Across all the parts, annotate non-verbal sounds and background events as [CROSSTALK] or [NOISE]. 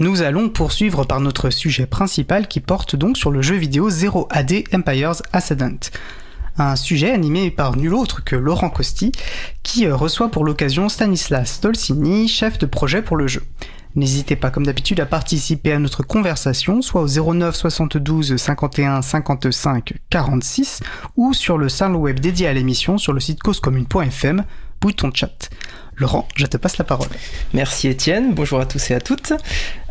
Nous allons poursuivre par notre sujet principal qui porte donc sur le jeu vidéo 0 AD Empire's Ascendant. Un sujet animé par nul autre que Laurent Costi, qui euh, reçoit pour l'occasion Stanislas Dolcini, chef de projet pour le jeu. N'hésitez pas comme d'habitude à participer à notre conversation, soit au 09 72 51 55 46 ou sur le salon web dédié à l'émission sur le site causecommune.fm, bouton chat. Laurent, je te passe la parole. Merci Étienne, bonjour à tous et à toutes.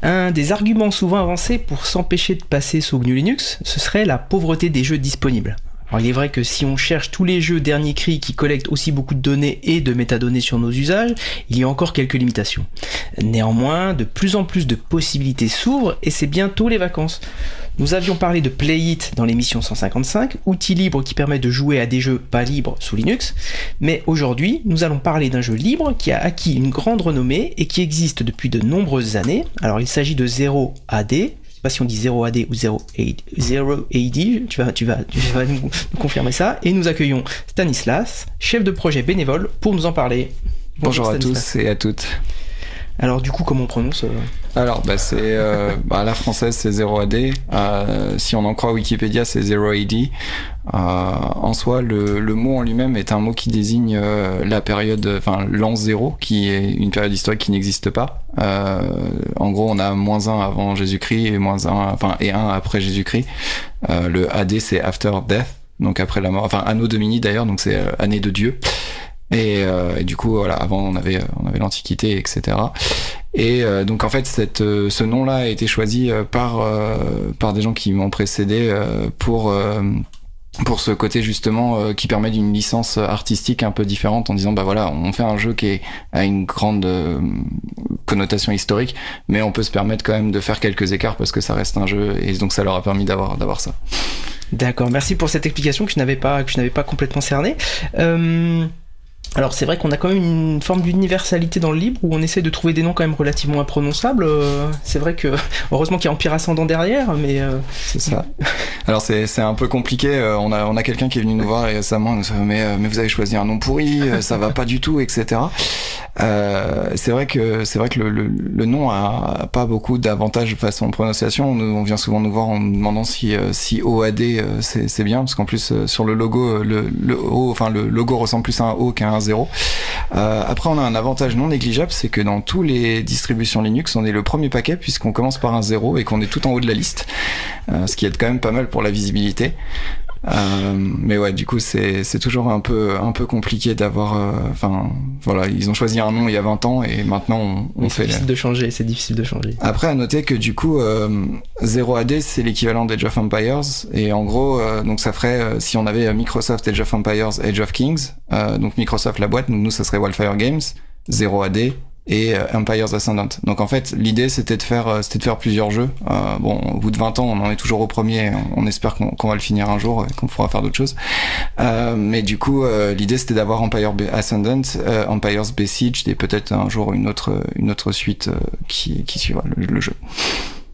Un des arguments souvent avancés pour s'empêcher de passer sous GNU Linux, ce serait la pauvreté des jeux disponibles. Alors il est vrai que si on cherche tous les jeux dernier cri qui collectent aussi beaucoup de données et de métadonnées sur nos usages, il y a encore quelques limitations. Néanmoins, de plus en plus de possibilités s'ouvrent et c'est bientôt les vacances. Nous avions parlé de Playit dans l'émission 155, outil libre qui permet de jouer à des jeux pas libres sous Linux, mais aujourd'hui nous allons parler d'un jeu libre qui a acquis une grande renommée et qui existe depuis de nombreuses années. Alors il s'agit de 0 AD, pas si on dit 0 AD ou 0 AD, 0 AD tu vas, tu vas, tu vas nous [LAUGHS] confirmer ça. Et nous accueillons Stanislas, chef de projet bénévole, pour nous en parler. Bonjour, à tous et à toutes. Alors du coup, comment on prononce euh Alors, bah, c'est euh, bah, la française, c'est 0 AD. Euh, si on en croit Wikipédia, c'est 0 AD. Euh, en soi, le, mot en lui-même est un mot qui désigne euh, la période, enfin l'an 0, qui est une période historique qui n'existe pas. en gros, on a moins 1 avant Jésus-Christ et moins 1, enfin et 1 après Jésus-Christ. le AD, c'est After Death, donc après la mort. Enfin, Anno Domini d'ailleurs, donc c'est année de Dieu. Et, euh, du coup, voilà, avant on avait on avait l'Antiquité, etc. Et euh, donc en fait, cette, euh, ce nom-là a été choisi euh, par euh, par des gens qui m'ont précédé pour pour ce côté justement qui permet d'une licence artistique un peu différente en disant bah voilà on fait un jeu qui est, a une grande connotation historique mais on peut se permettre quand même de faire quelques écarts parce que ça reste un jeu et donc ça leur a permis d'avoir d'avoir ça. D'accord, merci pour cette explication que je n'avais pas que je n'avais pas complètement cerné. Euh... Alors c'est vrai qu'on a quand même une forme d'universalité dans le libre où on essaie de trouver des noms quand même relativement imprononçables. Euh, c'est vrai que [LAUGHS] heureusement qu'il y a Empire Ascendant derrière, mais euh... c'est ça. [LAUGHS] Alors c'est c'est un peu compliqué. Euh, on a on a quelqu'un qui est venu nous voir récemment, mais mais vous avez choisi un nom pourri, ça va pas du tout, etc. Euh, c'est vrai que c'est vrai que le, le, le, nom a pas beaucoup d'avantages face à prononciation. On, on, vient souvent nous voir en nous demandant si si OAD c'est c'est bien parce qu'en plus sur le logo le le O, enfin le logo ressemble plus à un O qu'à un 0. Euh, après, on a un avantage non négligeable, c'est que dans tous les distributions Linux, on est le premier paquet puisqu'on commence par un 0 et qu'on est tout en haut de la liste, euh, ce qui est quand même pas mal pour la visibilité. Euh, mais ouais, du coup, c'est c'est toujours un peu un peu compliqué d'avoir. Enfin, voilà, ils ont choisi un nom il y a 20 ans et maintenant on, on fait. C'est difficile de changer. C'est difficile de changer. Après, à noter que du coup, euh, 0 AD c'est l'équivalent d'Age of Empires et en gros, euh, donc ça ferait si on avait Microsoft Age of Empires, Age of Kings, donc Microsoft la boîte, nous ça serait Wildfire Games, 0 AD et euh, Empire's Ascendant. Donc en fait, l'idée c'était de faire, euh, c'était de faire plusieurs jeux. Euh, bon, au bout de 20 ans, on en est toujours au premier. On espère qu'on qu va le finir un jour et qu'on pourra faire d'autres choses. Euh, mais du coup, euh, l'idée c'était d'avoir Empire Ascendant, euh, Empire's Besieged et peut-être un jour une autre, une autre suite qui, qui suivra le, le jeu.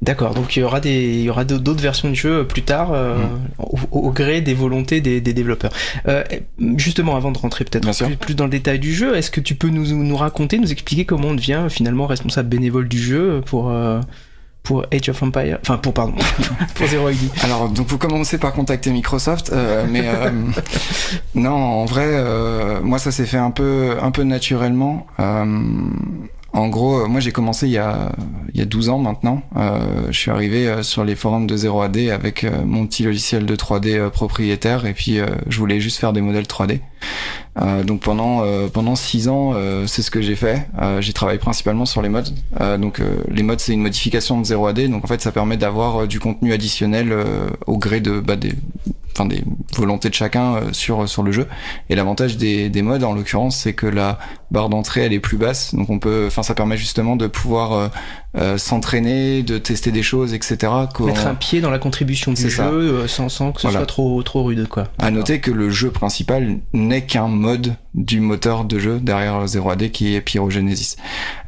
D'accord, donc il y aura des, il y aura d'autres versions de jeu plus tard, euh, mmh. au, au, gré des volontés des, des développeurs. Euh, justement, avant de rentrer peut-être plus, plus, dans le détail du jeu, est-ce que tu peux nous, nous raconter, nous expliquer comment on devient finalement responsable bénévole du jeu pour euh, pour Age of Empire, enfin pour pardon, [LAUGHS] pour Zero ID. Alors donc vous commencez par contacter Microsoft, euh, mais euh, [LAUGHS] non, en vrai, euh, moi ça s'est fait un peu un peu naturellement. En gros, moi j'ai commencé il y a il y a 12 ans maintenant. Euh, je suis arrivé sur les forums de 0AD avec euh, mon petit logiciel de 3D euh, propriétaire et puis je voulais juste faire des modèles 3D. Donc pendant pendant 6 ans, c'est ce que j'ai fait. j'ai travaillé principalement sur les modes. donc les modes c'est une modification de 0AD. Donc en fait ça permet d'avoir du contenu additionnel au gré de bah, des enfin des volontés de chacun euh, sur sur le jeu et l'avantage des, des modes en l'occurrence c'est que la barre d'entrée elle est plus basse donc on peut enfin ça permet justement de pouvoir euh, euh, s'entraîner de tester des choses etc mettre un pied dans la contribution du jeu euh, sans, sans que ce voilà. soit trop trop rude quoi à noter que le jeu principal n'est qu'un mode du moteur de jeu derrière 0AD qui est Pyrogenesis.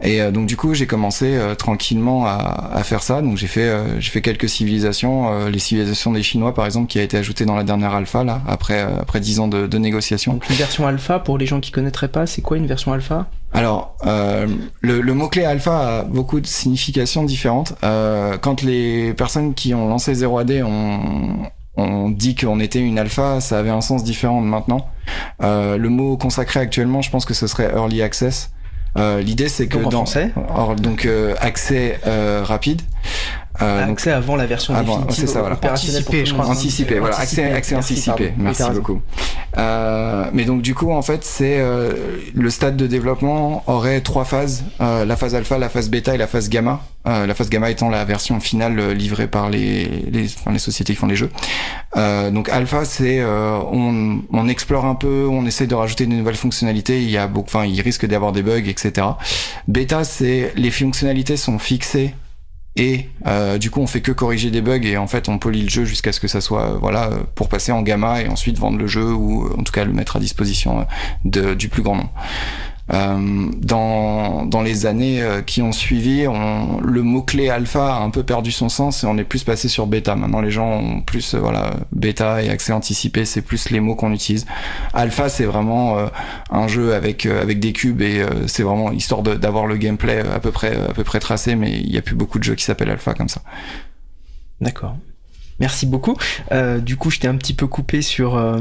Et euh, donc du coup j'ai commencé tranquillement à, à, faire ça. Donc j'ai fait j'ai fait quelques civilisations les civilisations des chinois par exemple qui a été ajoutée dans la dernière alpha là après après dix ans de, de négociations donc une version alpha pour les gens qui connaîtraient pas c'est quoi une version alpha? Alors, euh, le, le mot-clé alpha a beaucoup de significations différentes. Euh, quand les personnes qui ont lancé 0AD ont, ont dit qu'on était une alpha, ça avait un sens différent de maintenant. Euh, le mot consacré actuellement, je pense que ce serait early access. Euh, L'idée, c'est que Donc en dans français? Or- donc euh, accès euh, rapide. Euh, donc, Accès avant la version Avant, définitive c'est ça, voilà. Anticipé, je crois. Anticipé, voilà, accès, Anticipé, accès merci, anticipé. Merci beaucoup. Euh, mais donc du coup, en fait, c'est euh, le stade de développement aurait trois phases euh, la phase alpha, la phase bêta et la phase gamma. Euh, la phase gamma étant la version finale euh, livrée par les les, enfin, les sociétés qui font les jeux. Euh, donc alpha, c'est euh, on, on explore un peu, on essaie de rajouter de nouvelles fonctionnalités. Il y a beaucoup, enfin, il risque d'y avoir des bugs, etc. Bêta, c'est les fonctionnalités sont fixées et euh, du coup on fait que corriger des bugs et en fait on polie le jeu jusqu'à ce que ça soit euh, voilà euh, pour passer en gamma et ensuite vendre le jeu ou en tout cas le mettre à disposition de, du plus grand nombre. Euh, dans, dans les années euh, qui ont suivi, on, le mot-clé alpha a un peu perdu son sens et on est plus passé sur bêta. Maintenant, les gens ont plus, euh, voilà, bêta et accès anticipé, c'est plus les mots qu'on utilise. Alpha, c'est vraiment un jeu avec, avec des cubes et c'est vraiment histoire d'avoir le gameplay à peu près, à peu près tracé, mais il y a plus beaucoup de jeux qui s'appellent alpha comme ça. D'accord. Merci beaucoup. Euh, du coup, je t'ai un petit peu coupé sur euh,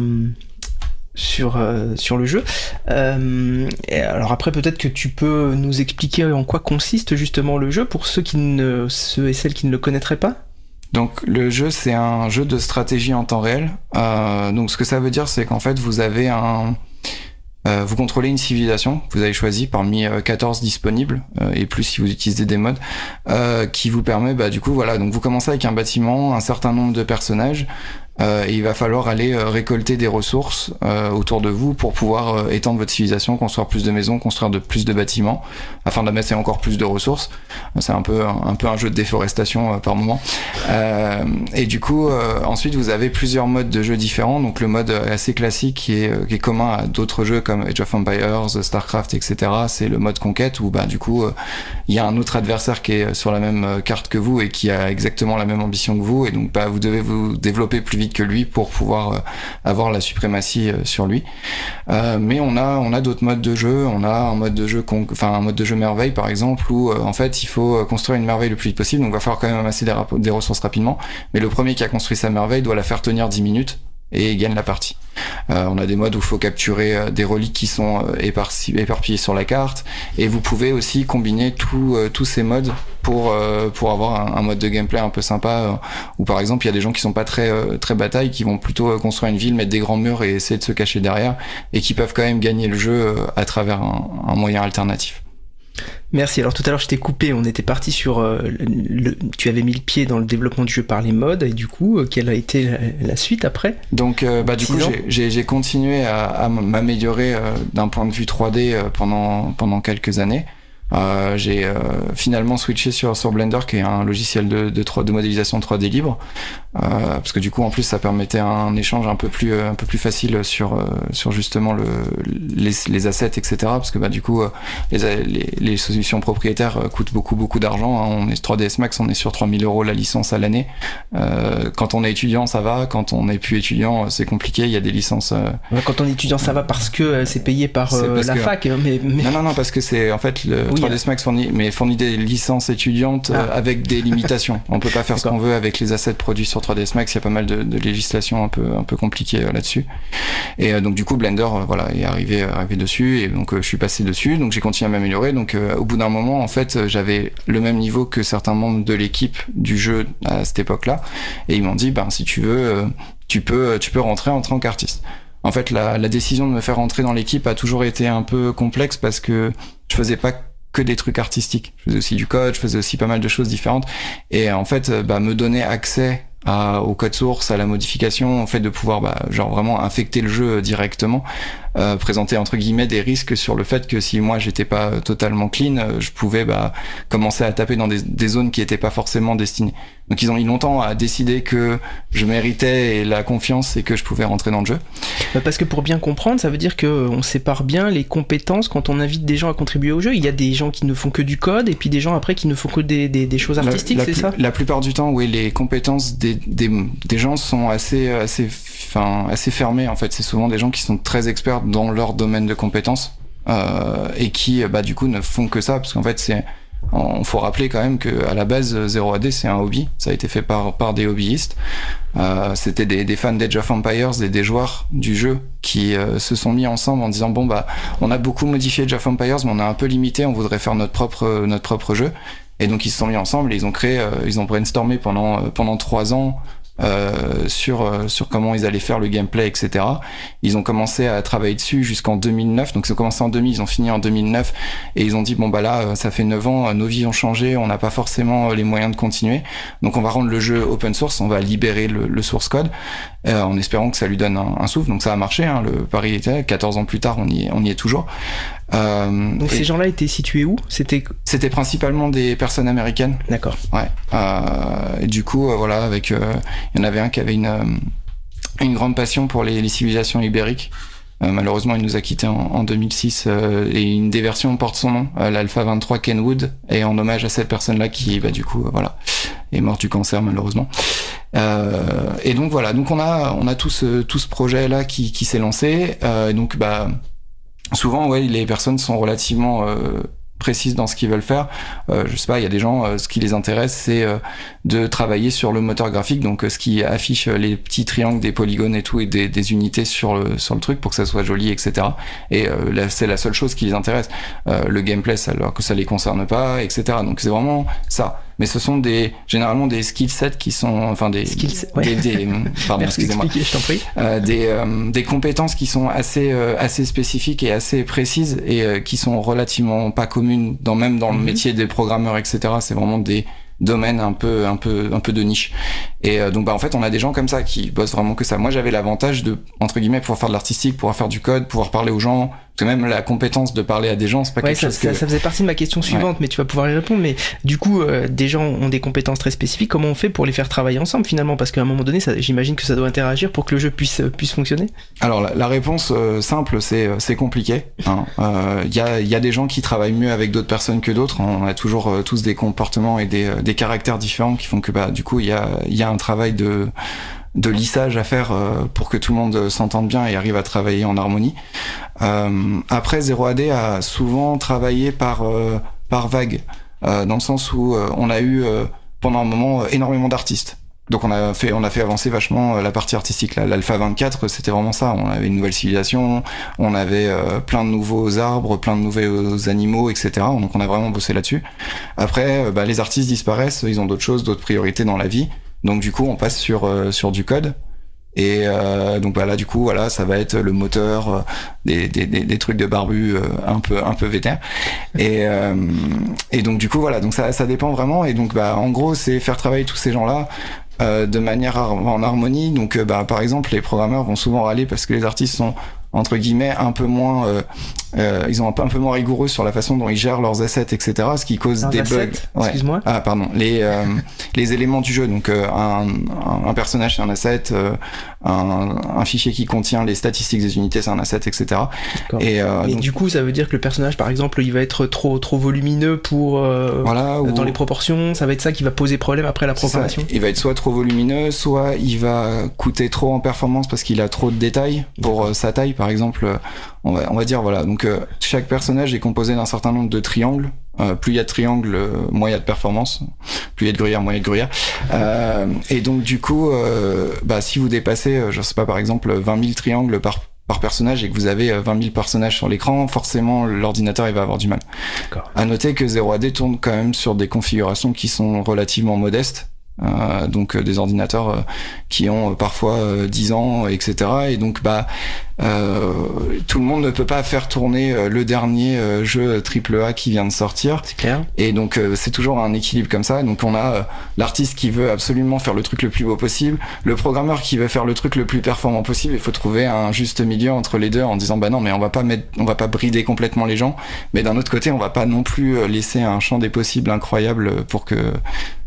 sur euh, sur le jeu. Euh, et alors après, peut-être que tu peux nous expliquer en quoi consiste justement le jeu pour ceux qui ne ceux et celles qui ne le connaîtraient pas? Donc le jeu c'est un jeu de stratégie en temps réel. Euh, donc ce que ça veut dire c'est qu'en fait vous avez un vous contrôlez une civilisation vous avez choisie parmi euh, 14 disponibles et plus si vous utilisez des modes qui vous permet bah du coup voilà donc vous commencez avec un bâtiment un certain nombre de personnages et il va falloir aller euh, récolter des ressources euh, autour de vous pour pouvoir euh, étendre votre civilisation, construire plus de maisons, construire de plus de bâtiments, afin d'amasser encore plus de ressources. C'est un peu un peu un jeu de déforestation euh, par moment. Euh, et du coup, euh, ensuite vous avez plusieurs modes de jeu différents. Donc le mode assez classique qui est euh, qui est commun à d'autres jeux comme Age of Empires, Starcraft, etc. C'est le mode conquête où bah du coup euh, il y a un autre adversaire qui est sur la même euh, carte que vous et qui a exactement la même ambition que vous et donc bah vous devez vous développer plus vite que lui pour pouvoir euh, avoir la suprématie euh, sur lui. Euh, mais on a on a d'autres modes de jeu, on a un mode de jeu enfin un mode de jeu merveille par exemple où en fait il faut construire une merveille le plus vite possible. Donc il va falloir quand même amasser des, des ressources rapidement. Mais le premier qui a construit sa merveille doit la faire tenir 10 minutes et gagne la partie. Euh, on a des modes où il faut capturer euh, des reliques qui sont euh, éparpillées sur la carte et vous pouvez aussi combiner euh, tous ces modes pour pour avoir un, mode de gameplay un peu sympa où par exemple il y a des gens qui sont pas très très bataille qui vont plutôt construire une ville mettre des grands murs et essayer de se cacher derrière et qui peuvent quand même gagner le jeu à travers un moyen alternatif. Merci. Alors tout à l'heure, je t'ai coupé. On était parti sur. euh, le, tu avais mis le pied dans le développement du jeu par les modes et du coup, euh, quelle a été la, la suite après? Donc euh, bah du coup j'ai- continué à, à m'améliorer d'un point de vue 3D euh, pendant pendant quelques années. J'ai finalement switché sur sur Blender qui est un logiciel de de, 3 de modélisation 3D libre parce que du coup en plus ça permettait un échange un peu plus euh, un peu plus facile sur euh, sur justement le les, les assets etc parce que bah du coup euh, les, les, les solutions propriétaires euh, coûtent beaucoup beaucoup d'argent hein. on est 3ds Max on est sur 3000 euros la licence à l'année euh, quand on est étudiant ça va quand on n'est plus étudiant euh, c'est compliqué il y a des licences euh, Ouais, Quand on est étudiant, ça va parce que euh, c'est payé par euh, la que- fac. hein, Mais, mais... non non non parce que c'est en fait le Oui, 3ds Max fournit mais fournit des licences étudiantes euh, Ah. avec des limitations on peut pas faire ce qu'on veut avec les assets produits sur 3ds Max il y a pas mal de, de législation un peu un peu compliquées euh, là-dessus. Et euh, donc du coup Blender euh, voilà est arrivé arrivé dessus et donc je suis passé dessus. Donc j'ai continué à m'améliorer. Donc au bout d'un moment en fait j'avais le même niveau que certains membres de l'équipe du jeu à cette époque-là. Et ils m'ont dit ben si tu veux tu peux tu peux rentrer en tant qu'artiste. En fait la, décision de me faire rentrer dans l'équipe a toujours été un peu complexe parce que je faisais pas que des trucs artistiques. Je faisais aussi du code, je faisais aussi pas mal de choses différentes. Et en fait, bah, me donner accès au code source, à la modification, en fait, de pouvoir, bah, genre vraiment infecter le jeu directement, euh, présenter entre guillemets des risques sur le fait que si moi j'étais pas totalement clean, euh, je pouvais bah, commencer à taper dans des, des zones qui étaient pas forcément destinées. Donc ils ont mis longtemps à décider que je méritais la confiance et que je pouvais rentrer dans le jeu. Bah, Parce que pour bien comprendre, ça veut dire que on sépare bien les compétences quand on invite des gens à contribuer au jeu. Il y a des gens qui ne font que du code et puis des gens après qui ne font que des, des, des choses artistiques, c'est ça? La plupart du temps, oui, les compétences des, des, des gens sont assez, assez, enfin, assez fermées. En fait, c'est souvent des gens qui sont très experts dans leur domaine de compétences. et qui bah du coup ne font que ça parce qu'en fait c'est on faut rappeler quand même que à la base 0AD c'est un hobby, ça a été fait par par des hobbyistes. Euh, C'était des, des, fans d'Age of Empires et des joueurs du jeu qui euh, se sont mis ensemble en disant bon bah on a beaucoup modifié Age mais on a un peu limité, on voudrait faire notre propre notre propre jeu. Et donc ils se sont mis ensemble et ils ont créé, euh, ils ont brainstormé pendant euh, pendant trois ans euh, sur euh, sur comment ils allaient faire le gameplay, etc. Ils ont commencé à travailler dessus jusqu'en 2009. Donc ils ont commencé en 2000, ils ont fini en 2009 et ils ont dit bon bah là euh, ça fait 9 ans, nos vies ont changé, on n'a pas forcément les moyens de continuer. Donc on va rendre le jeu open source, on va libérer le, le source code euh, en espérant que ça lui donne un, un souffle. Donc ça a marché. Hein, le pari était 14 ans plus tard, on y est, on y est toujours. Euh, Donc ces gens-là étaient situés où? C'était c'était principalement des personnes américaines. D'accord. Ouais. Euh, et du coup, euh, voilà, avec euh, il y en avait un qui avait une une grande passion pour les, les civilisations ibériques. malheureusement, il nous a quitté en, en 2006 et une des versions porte son nom, l'Alpha 23 Kenwood, et en hommage à cette personne-là qui, bah, du coup, voilà, est morte du cancer malheureusement. et donc voilà, donc on a on a tout ce tout ce projet là qui, qui s'est lancé. et donc bah souvent, ouais, les personnes sont relativement euh, précises dans ce qu'ils veulent faire. Euh, je sais pas, il y a des gens, euh, ce qui les intéresse, c'est euh, de travailler sur le moteur graphique, donc ce qui affiche les petits triangles, des polygones et tout, et des, unités sur le sur le truc pour que ça soit joli, etc. Et c'est la seule chose qui les intéresse. le gameplay, alors que ça les concerne pas, etc. Donc c'est vraiment ça mais ce sont des généralement des skill sets qui sont enfin des ouais. des, des, [LAUGHS] pardon excusez-moi euh, des euh, des compétences qui sont assez euh, assez spécifiques et assez précises et euh, qui sont relativement pas communes dans même dans mm -hmm. le mhm. métier des programmeurs etc c'est vraiment des domaines un peu un peu un peu de niche et euh, donc bah en fait on a des gens comme ça qui bossent vraiment que ça moi j'avais l'avantage de entre guillemets pouvoir faire de l'artistique pouvoir faire du code pouvoir parler aux gens même la compétence de parler à des gens, c'est pas ouais, quelque ça, chose ça, que... ça, faisait partie de ma question suivante, ouais. mais tu vas pouvoir y répondre. Mais du coup, euh, des gens ont des compétences très spécifiques. Comment on fait pour les faire travailler ensemble finalement? Parce qu'à un moment donné, j'imagine que ça doit interagir pour que le jeu puisse puisse fonctionner. Alors la, la réponse euh, simple, c'est euh, c'est compliqué. Il hein. euh, y a il y a des gens qui travaillent mieux avec d'autres personnes que d'autres. On a toujours euh, tous des comportements et des des caractères différents qui font que bah du coup il y a il y a un travail de de lissage à faire euh, pour que tout le monde s'entende bien et arrive à travailler en harmonie. Euh, après, 0AD a souvent travaillé par, euh, par vague, euh, dans le sens où euh, on a eu pendant un moment énormément d'artistes. Donc on a fait on a fait avancer vachement la partie artistique. L'alpha 24 c'était vraiment ça. On avait une nouvelle civilisation on avait euh, plein de nouveaux arbres plein de nouveaux animaux etc donc on a vraiment bossé là-dessus. Après bah, les artistes disparaissent ils ont d'autres choses d'autres priorités dans la vie donc du coup, on passe sur euh, sur du code. Et euh, donc voilà, du coup, voilà, ça va être le moteur, euh, des, des, des, trucs de barbu euh, un peu un peu vétère. Et et donc du coup, voilà, donc ça ça dépend vraiment. Et donc bah en gros, c'est faire travailler tous ces gens-là euh, de manière en harmonie. Donc bah par exemple, les programmeurs vont souvent râler parce que les artistes sont entre guillemets un peu moins euh, euh, ils ont un peu un peu moins rigoureux sur la façon dont ils gèrent leurs assets etc ce qui cause leurs des assets, bugs. Ouais. excuse-moi. Ah pardon. Les euh, [LAUGHS] les éléments du jeu. Donc euh, un, un, personnage c'est un asset euh, un, un, fichier qui contient les statistiques des unités c'est un asset etc et, et donc, du coup ça veut dire que le personnage par exemple il va être trop trop volumineux pour voilà ou... dans les proportions. Ça va être ça qui va poser problème après la programmation. Il va être soit trop volumineux soit il va coûter trop en performance parce qu'il a trop de détails pour sa taille par exemple, euh, on va, on va dire voilà. Donc euh, chaque personnage est composé d'un certain nombre de triangles. Euh, plus il y a de triangles, euh, moins il y a de performance. Plus il y a de gruyère, moins il y a de gruyère. Euh, et donc du coup, bah, si vous dépassez, je sais pas, par exemple, 20 000 triangles par par personnage et que vous avez 20 000 personnages sur l'écran, forcément l'ordinateur il va avoir du mal. À noter que 0AD tourne quand même sur des configurations qui sont relativement modestes. Euh, donc euh, des ordinateurs euh, qui ont parfois 10 ans, etc. Et donc bah tout le monde ne peut pas faire tourner le dernier jeu AAA qui vient de sortir. C'est clair. Et donc c'est toujours un équilibre comme ça. Donc on a l'artiste qui veut absolument faire le truc le plus beau possible, le programmeur qui veut faire le truc le plus performant possible. Il faut trouver un juste milieu entre les deux en disant bah non mais on va pas mettre, on va pas brider complètement les gens, mais d'un autre côté on va pas non plus laisser un champ des possibles incroyable pour que,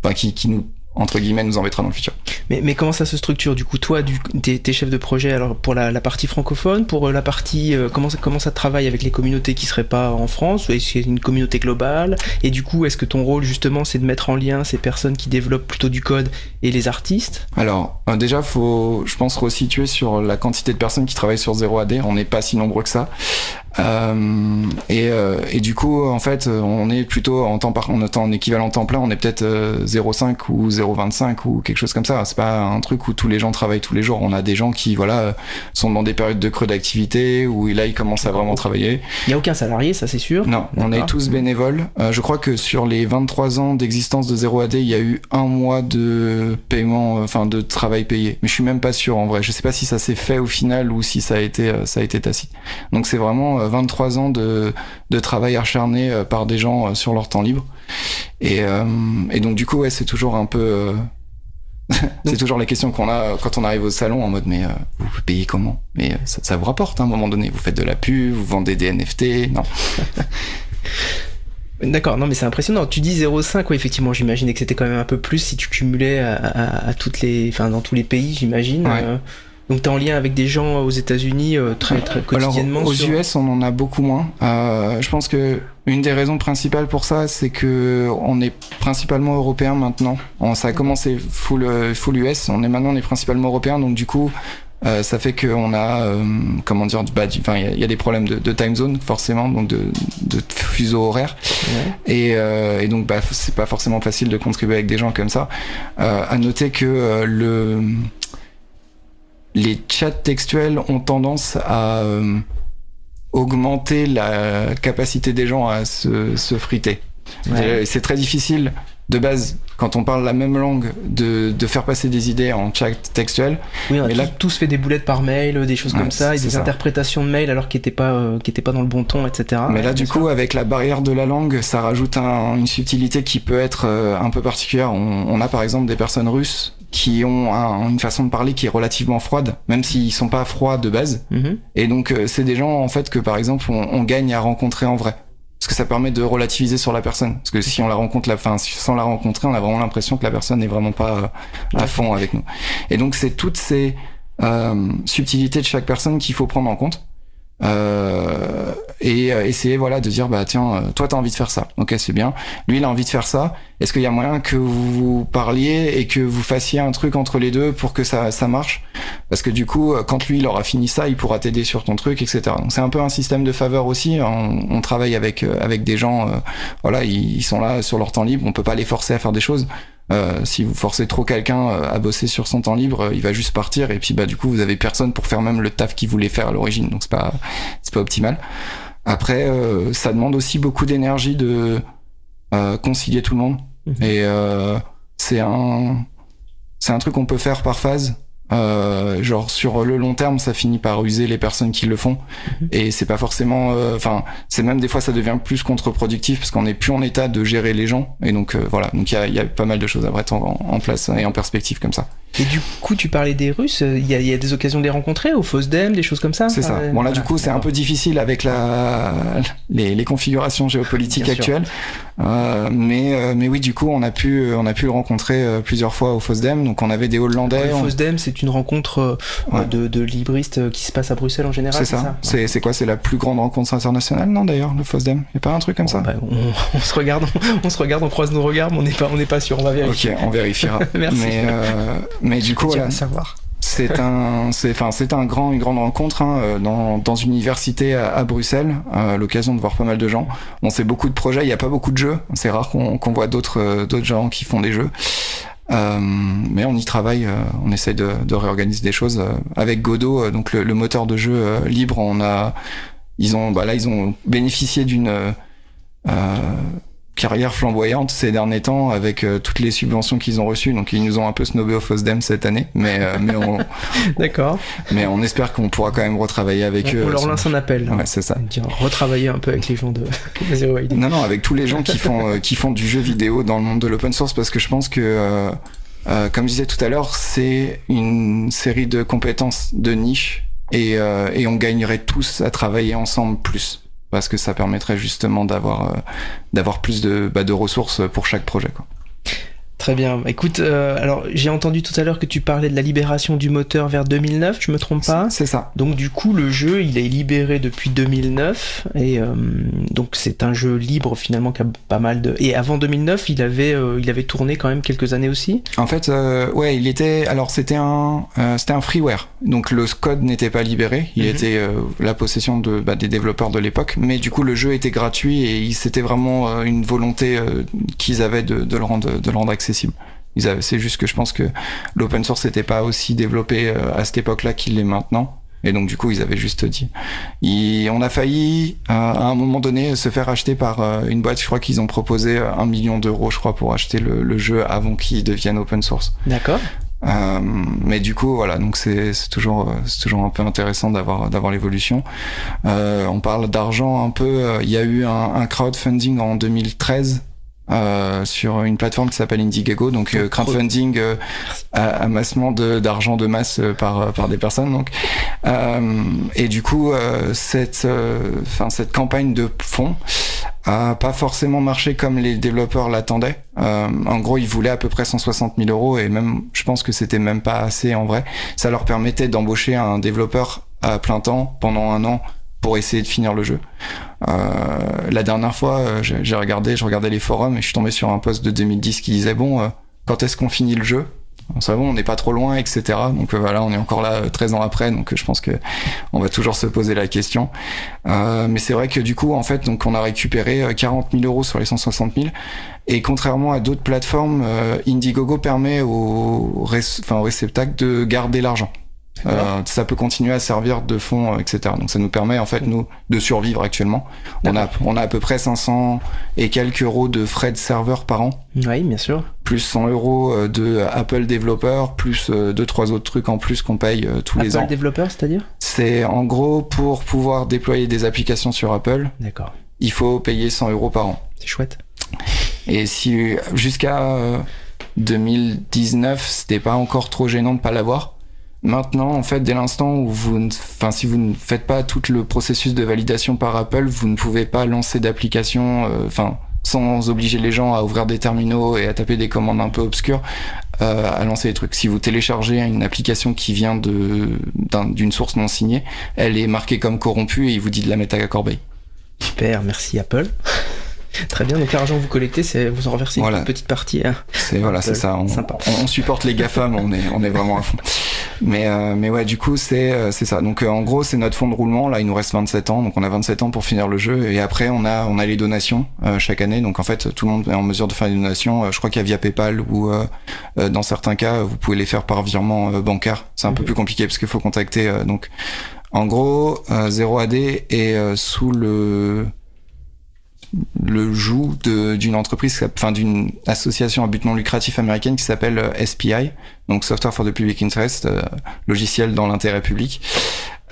bah, qui, qui nous entre guillemets nous embêtera dans le futur. Mais, mais comment ça se structure du coup toi t'es, t'es chef de projet alors pour la, la partie francophone pour la partie euh, comment ça, comment ça travaille avec les communautés qui seraient pas en France ou est-ce une communauté globale? Et du coup est-ce que ton rôle justement c'est de mettre en lien ces personnes qui développent plutôt du code et les artistes? Alors euh, déjà faut je pense resituer sur la quantité de personnes qui travaillent sur 0AD on n'est pas si nombreux que ça. Euh, et, euh, et, du coup, en fait, on est plutôt en temps par, en, en équivalent temps plein, on est peut-être 0,5 ou 0,25 ou quelque chose comme ça. C'est pas un truc où tous les gens travaillent tous les jours. On a des gens qui, voilà, sont dans des périodes de creux d'activité où là, ils commencent à vraiment travailler. Il n'y a aucun salarié, ça c'est sûr? Non, on est tous bénévoles. je crois que sur les 23 ans d'existence de 0AD, il y a eu un mois de paiement, enfin de travail payé. Mais je suis même pas sûr en vrai. Je sais pas si ça s'est fait au final ou si ça a été, ça a été tacite. Donc c'est vraiment 23 ans de, de travail acharné euh, par des gens euh, sur leur temps libre. Et, euh, et donc du coup, ouais, c'est toujours un peu... [LAUGHS] c'est toujours les questions qu'on a quand on arrive au salon en mode mais vous payez comment? Mais ça, ça, vous rapporte hein, à un moment donné. Vous faites de la pub, vous vendez des NFT, non? [LAUGHS] D'accord, non mais c'est impressionnant. Tu dis 0,5, oui effectivement, j'imaginais que c'était quand même un peu plus si tu cumulais à, à, toutes les, enfin dans tous les pays, j'imagine. Donc tu es en lien avec des gens aux États-Unis euh, très, très quotidiennement Alors, Aux US, on en a beaucoup moins. Euh, je pense que une des raisons principales pour ça, c'est que on est principalement européen maintenant. On, ça a commencé full, euh, full US, on est maintenant on est principalement européen, donc du coup. Euh, ça fait qu'on a, euh, comment dire, bah, enfin, il y, a des problèmes de, de, time zone forcément, donc de, de fuseau horaire, ouais. et, euh, et, donc bah, c'est pas forcément facile de contribuer avec des gens comme ça. à noter que le les chats textuels ont tendance à euh, augmenter la capacité des gens à se, se friter. Ouais. C'est très difficile de base, quand on parle la même langue, de, de faire passer des idées en chat textuel. Oui, on a mais tous, là, tous fait des boulettes par mail, des choses ouais, comme ça, et des ça. interprétations de mail alors qu'ils n'étaient pas, euh, qui pas dans le bon ton, etc. Mais là, du coup, avec la barrière de la langue, ça rajoute un, une subtilité qui peut être euh, un peu particulière. On, on, a par exemple des personnes russes qui ont un, une façon de parler qui est relativement froide, même s'ils sont pas froids de base. Mm -hmm. Et donc, euh, c'est des gens en fait que par exemple on, on gagne à rencontrer en vrai parce que ça permet de relativiser sur la personne. Parce que si on la rencontre, la fin, sans la rencontrer, on a vraiment l'impression que la personne n'est vraiment pas euh, à fond avec nous. Et donc c'est toutes ces euh, subtilités de chaque personne qu'il faut prendre en compte. Euh, et essayer voilà de dire bah tiens toi t'as envie de faire ça. Ok c'est bien. Lui il a envie de faire ça. Est-ce qu'il y a moyen que vous parliez et que vous fassiez un truc entre les deux pour que ça ça marche? Parce que du coup quand lui il aura fini ça il pourra t'aider sur ton truc etc donc c'est un peu un système de faveur aussi on, on travaille avec avec des gens euh, voilà ils, ils, sont là sur leur temps libre. On peut pas les forcer à faire des choses euh, si vous forcez trop quelqu'un à bosser sur son temps libre, il va juste partir et puis bah du coup vous avez personne pour faire même le taf qu'il voulait faire à l'origine, donc c'est pas c'est pas optimal. Après, euh, ça demande aussi beaucoup d'énergie de euh, concilier tout le monde mmh. et c'est un c'est un truc qu'on peut faire par phase. Euh, genre sur le long terme ça finit par user les personnes qui le font. Mmh. et c'est pas forcément enfin euh, c'est même des fois ça devient plus contre-productif parce qu'on est plus en état de gérer les gens. Et donc euh, voilà. Donc il y a, y a, pas mal de choses à mettre en, en, place et en perspective comme ça. Et du coup tu parlais des Russes. Il y a, y a, des occasions de les rencontrer au FOSDEM des choses comme ça c'est ça. bon là du coup c'est un peu difficile avec la les, les configurations géopolitiques Bien actuelles. Mais mais oui du coup on a pu on a pu le rencontrer plusieurs fois au FOSDEM donc on avait des Hollandais le FOSDEM c'est une rencontre ouais. de, de libristes qui se passe à Bruxelles en général. C'est ça. C'est ouais. quoi C'est la plus grande rencontre internationale, non d'ailleurs, le FOSDEM? Il n'y a pas un truc comme bon, ça? bah, on, [LAUGHS] on, se regarde, on, on, se regarde, on croise nos regards, mais on n'est pas, on n'est pas sûr. On va vérifier. Ok, on vérifiera. [LAUGHS] Merci. Mais, euh, mais du coup, voilà. savoir. C'est un, c'est, enfin, c'est un grand, une grande rencontre hein, dans, dans une université à, à Bruxelles. Euh, L'occasion de voir pas mal de gens. On sait beaucoup de projets. Il n'y a pas beaucoup de jeux. C'est rare qu'on qu voit d'autres, d'autres gens qui font des jeux. Euh, mais on y travaille, euh, on essaye de, de, réorganiser des choses euh, avec Godot, donc le, moteur de jeu libre. On a, ils ont, bah là, ils ont bénéficié d'une carrière flamboyante ces derniers temps avec euh, toutes les subventions qu'ils ont reçues. Donc ils nous ont un peu snobé au FOSDEM cette année mais euh, mais on [LAUGHS] d'accord. mais on espère qu'on pourra quand même retravailler avec on, eux on leur lance un appel. Ouais c'est ça. Dire retravailler un peu avec les gens de [LAUGHS] Zero non non avec tous les gens qui font euh, qui font du jeu vidéo dans le monde de l'open source parce que je pense que euh, euh, comme je disais tout à l'heure c'est une série de compétences de niche et, et on gagnerait tous à travailler ensemble plus parce que ça permettrait justement d'avoir euh, d'avoir plus de, bah, de ressources pour chaque projet. Très bien. Écoute, euh, alors j'ai entendu tout à l'heure que tu parlais de la libération du moteur vers 2009, je me trompe pas? C'est ça. Donc du coup, le jeu, il est libéré depuis 2009 et euh, donc c'est un jeu libre finalement qui a pas mal de. Et avant 2009, il avait, euh, il avait tourné quand même quelques années aussi? En fait, ouais, il était. Alors c'était un, c'était un freeware. Donc le code n'était pas libéré. Il Mhm. était la possession de bah, des développeurs de l'époque. Mais du coup, le jeu était gratuit et c'était vraiment une volonté qu'ils avaient de, de le rendre, de le rendre accessible. C'est juste que je pense que l'open source n'était pas aussi développé euh, à cette époque-là qu'il l'est maintenant. Et donc du coup, ils avaient juste dit. Et on a failli euh, à un moment donné se faire acheter par euh, une boîte. Je crois qu'ils ont proposé un million d'euros, je crois, pour acheter le, le jeu avant qu'il devienne open source. D'accord. Euh, mais du coup, voilà, donc c'est toujours c'est toujours un peu intéressant d'avoir d'avoir l'évolution. Euh, on parle d'argent un peu. Il y a eu un, un crowdfunding en 2013. Euh, sur une plateforme qui s'appelle Indiegogo, donc euh, crowdfunding, euh, amassement d'argent de, masse euh, par par des personnes. Donc, euh, et du coup, euh, cette enfin cette campagne de fonds a pas forcément marché comme les développeurs l'attendaient. Euh, en gros, ils voulaient à peu près 160 000 euros et même, je pense que c'était même pas assez en vrai. Ça leur permettait d'embaucher un développeur à plein temps pendant un an pour essayer de finir le jeu. Euh, la dernière fois, euh, j'ai regardé, je regardais les forums et je suis tombé sur un post de 2010 qui disait bon, euh, quand est-ce qu'on finit le jeu? Ça va, on n'est pas trop loin, etc. Donc voilà, on est encore là euh, 13 ans après, donc je pense que on va toujours se poser la question. Mais c'est vrai que du coup, en fait, donc on a récupéré euh, 40 000 euros sur les 160 000. Et contrairement à d'autres plateformes, Indiegogo permet ré- enfin, aux réceptacles de garder l'argent. Euh, ça peut continuer à servir de fonds, euh, etc. Donc ça nous permet en fait nous de survivre actuellement. On a, on a à peu près 500 et quelques euros de frais de serveur par an, Oui, bien sûr. plus 100 euros euh, de Apple Developer, plus euh, deux trois autres trucs en plus qu'on paye tous les Apple ans. développeur, c'est-à-dire? C'est en gros pour pouvoir déployer des applications sur Apple, D'accord. il faut payer 100 euros par an. C'est chouette. Et si jusqu'à euh, 2019, c'était pas encore trop gênant de pas l'avoir. Maintenant, en fait, dès l'instant où vous, ne- enfin, si vous ne faites pas tout le processus de validation par Apple, vous ne pouvez pas lancer d'application, euh, enfin, sans obliger les gens à ouvrir des terminaux et à taper des commandes un peu obscures, euh, à lancer des trucs. Si vous téléchargez une application qui vient de d'un- d'une source non signée, elle est marquée comme corrompue et il vous dit de la mettre à la corbeille. Super, merci Apple. Très bien, donc l'argent que vous collectez, c'est vous en reversez Voilà. une petite partie. hein. C'est voilà, c'est ça. On, Sympa. on- supporte les GAFAM, on est, on est vraiment à fond. Mais, euh, mais ouais, du coup, c'est, euh, c'est ça. Donc, euh, en gros, c'est notre fonds de roulement. Là, il nous reste 27 ans, donc on a 27 ans pour finir le jeu. Et après, on a, on a les donations euh, chaque année. Donc, en fait, tout le monde est en mesure de faire des donations. Euh, je crois qu'il y a via PayPal ou, dans certains cas, vous pouvez les faire par virement euh, bancaire. C'est un peu Mhm. plus compliqué parce qu'il faut contacter. euh, donc, en gros, euh, 0AD est euh, sous le le joug d'une entreprise, enfin d'une association à but non lucratif américaine qui s'appelle euh, SPI, donc Software for the Public Interest, euh, logiciel dans l'intérêt public,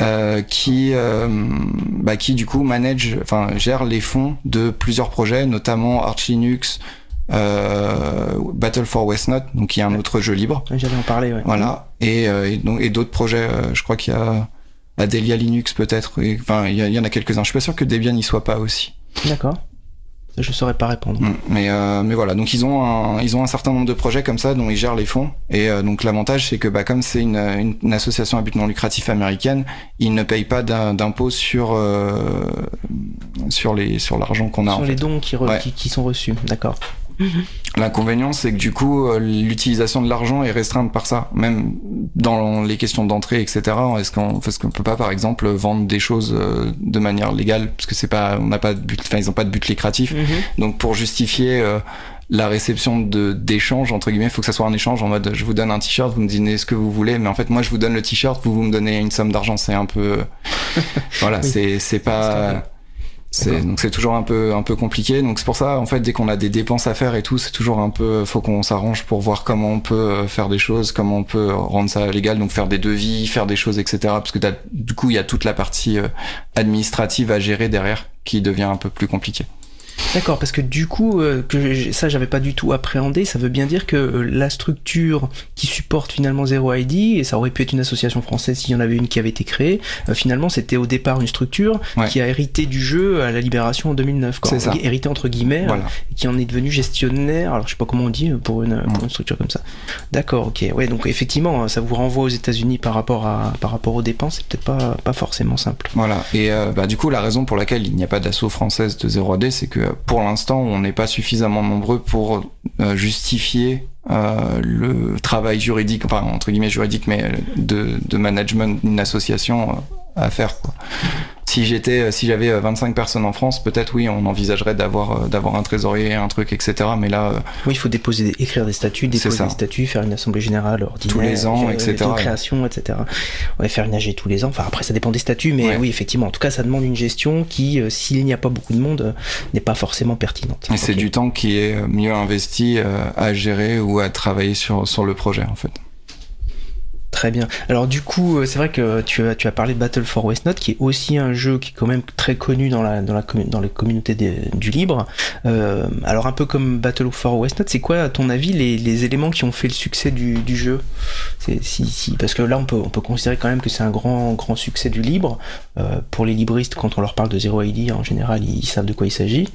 euh, qui, euh, bah, qui du coup manage, enfin gère les fonds de plusieurs projets, notamment Arch Linux, euh, Battle for Westnot, donc il y a un autre jeu libre, J'allais en parler, ouais. voilà, et, euh, et, donc- et d'autres projets, euh, je crois qu'il y a Adelia Linux peut-être, et- enfin il y, y en a quelques-uns. Je suis pas sûr que Debian y soit pas aussi. D'accord. Je saurais pas répondre. Mm, Mais euh, mais voilà, donc ils ont un ils ont un certain nombre de projets comme ça dont ils gèrent les fonds et euh, donc l'avantage c'est que bah comme c'est une, une, une association à but non lucratif américaine, ils ne payent pas d'im- d'impôts sur euh, sur les sur l'argent qu'on a. Sur en les fait. dons qui, re- Ouais. qui, qui sont reçus, d'accord. [LAUGHS] L'inconvénient c'est que du coup euh, l'utilisation de l'argent est restreinte par ça, même dans les questions d'entrée etc. Est-ce qu'on parce qu'on peut pas par exemple vendre des choses euh, de manière légale parce que c'est pas on n'a pas de but enfin ils ont pas de but lucratif Donc pour justifier euh, la réception de d'échanges entre guillemets, il faut que ça soit un échange en mode je vous donne un t-shirt, vous me donnez ce que vous voulez, mais en fait moi je vous donne le t-shirt, vous vous me donnez une somme d'argent, c'est un peu [LAUGHS] voilà, Oui. c'est c'est pas c'est donc c'est toujours un peu un peu compliqué. Donc c'est pour ça en fait dès qu'on a des dépenses à faire et tout, c'est toujours un peu faut qu'on s'arrange pour voir comment on peut euh, faire des choses, comment on peut rendre ça légal, donc faire des devis, faire des choses etc. Parce que du coup il y a toute la partie euh, administrative à gérer derrière qui devient un peu plus compliquée. D'accord, parce que du coup, euh, que ça j'avais pas du tout appréhendé, ça veut bien dire que euh, la structure qui supporte finalement Zero ID, et ça aurait pu être une association française s'il y en avait une qui avait été créée, euh, finalement c'était au départ une structure qui a hérité du jeu à la libération en 2009, quoi. Ça. hérité entre guillemets, et qui en est devenu gestionnaire, alors je sais pas comment on dit pour une, pour une structure comme ça. D'accord, ok, ouais, donc effectivement, ça vous renvoie aux États-Unis par rapport à par rapport aux dépenses, c'est peut-être pas, pas forcément simple. Voilà, et bah, du coup, la raison pour laquelle il n'y a pas d'assaut française de 0AD, c'est que pour l'instant, on n'est pas suffisamment nombreux pour euh, justifier euh, le travail juridique, enfin entre guillemets juridique, mais de, de management d'une association euh, à faire. Quoi si j'étais, euh, si j'avais 25 euh, personnes en France, peut-être oui, on envisagerait d'avoir euh, d'avoir un trésorier, un truc, etc. Mais là, oui, il faut déposer, écrire des statuts, déposer des statuts, faire une assemblée générale ordinaire, tous les ans, etc. Une création, etc. Ouais, faire une AG tous les ans. Enfin, après, ça dépend des statuts, mais oui, effectivement, en tout cas, ça demande une gestion qui, s'il n'y a pas beaucoup de monde, n'est pas forcément pertinente. Et c'est du temps qui est mieux investi à gérer ou à travailler sur sur le projet, en fait. Très bien. Alors du coup, euh, c'est vrai que tu as, tu as parlé de Battle for Westnot, qui est aussi un jeu qui est quand même très connu dans la dans la dans les communautés du libre. Euh, alors un peu comme Battle for Westnot, c'est quoi à ton avis les, les, éléments qui ont fait le succès du, du jeu? Parce que là on peut on peut considérer quand même que c'est un grand grand succès du libre. Euh, pour les libristes, quand on leur parle de Zero ID, en général ils, savent de quoi il s'agit.